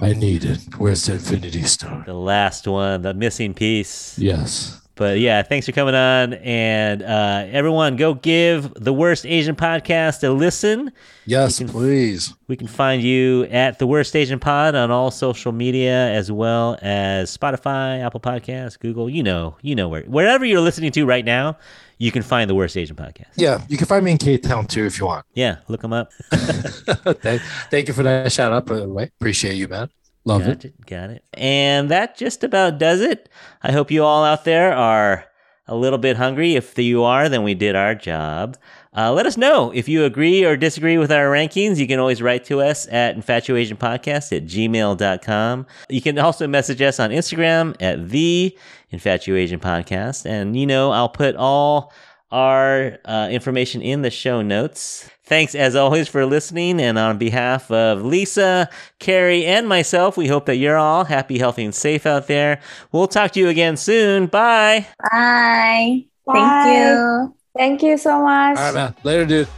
I need it. Where's the Infinity Stone? The last one, the missing piece. Yes. But yeah, thanks for coming on, and uh, everyone, go give the worst Asian podcast a listen. Yes, can- please. We can find you at the Worst Asian Pod on all social media, as well as Spotify, Apple Podcasts, Google. You know, you know where wherever you're listening to right now, you can find the Worst Asian Podcast. Yeah, you can find me in K Town too if you want. Yeah, look them up. thank, thank you for that shout out, by the way. Appreciate you, man. Love got it. it. Got it. And that just about does it. I hope you all out there are a little bit hungry. If you are, then we did our job. Uh, let us know if you agree or disagree with our rankings. You can always write to us at infatuasianpodcast at gmail.com. You can also message us on Instagram at the infatuasian podcast. And, you know, I'll put all our uh, information in the show notes. Thanks as always for listening. And on behalf of Lisa, Keri, and myself, we hope that you're all happy, healthy, and safe out there. We'll talk to you again soon. Bye. Bye. Bye. Thank you. Thank you so much. All right, man. Later, dude.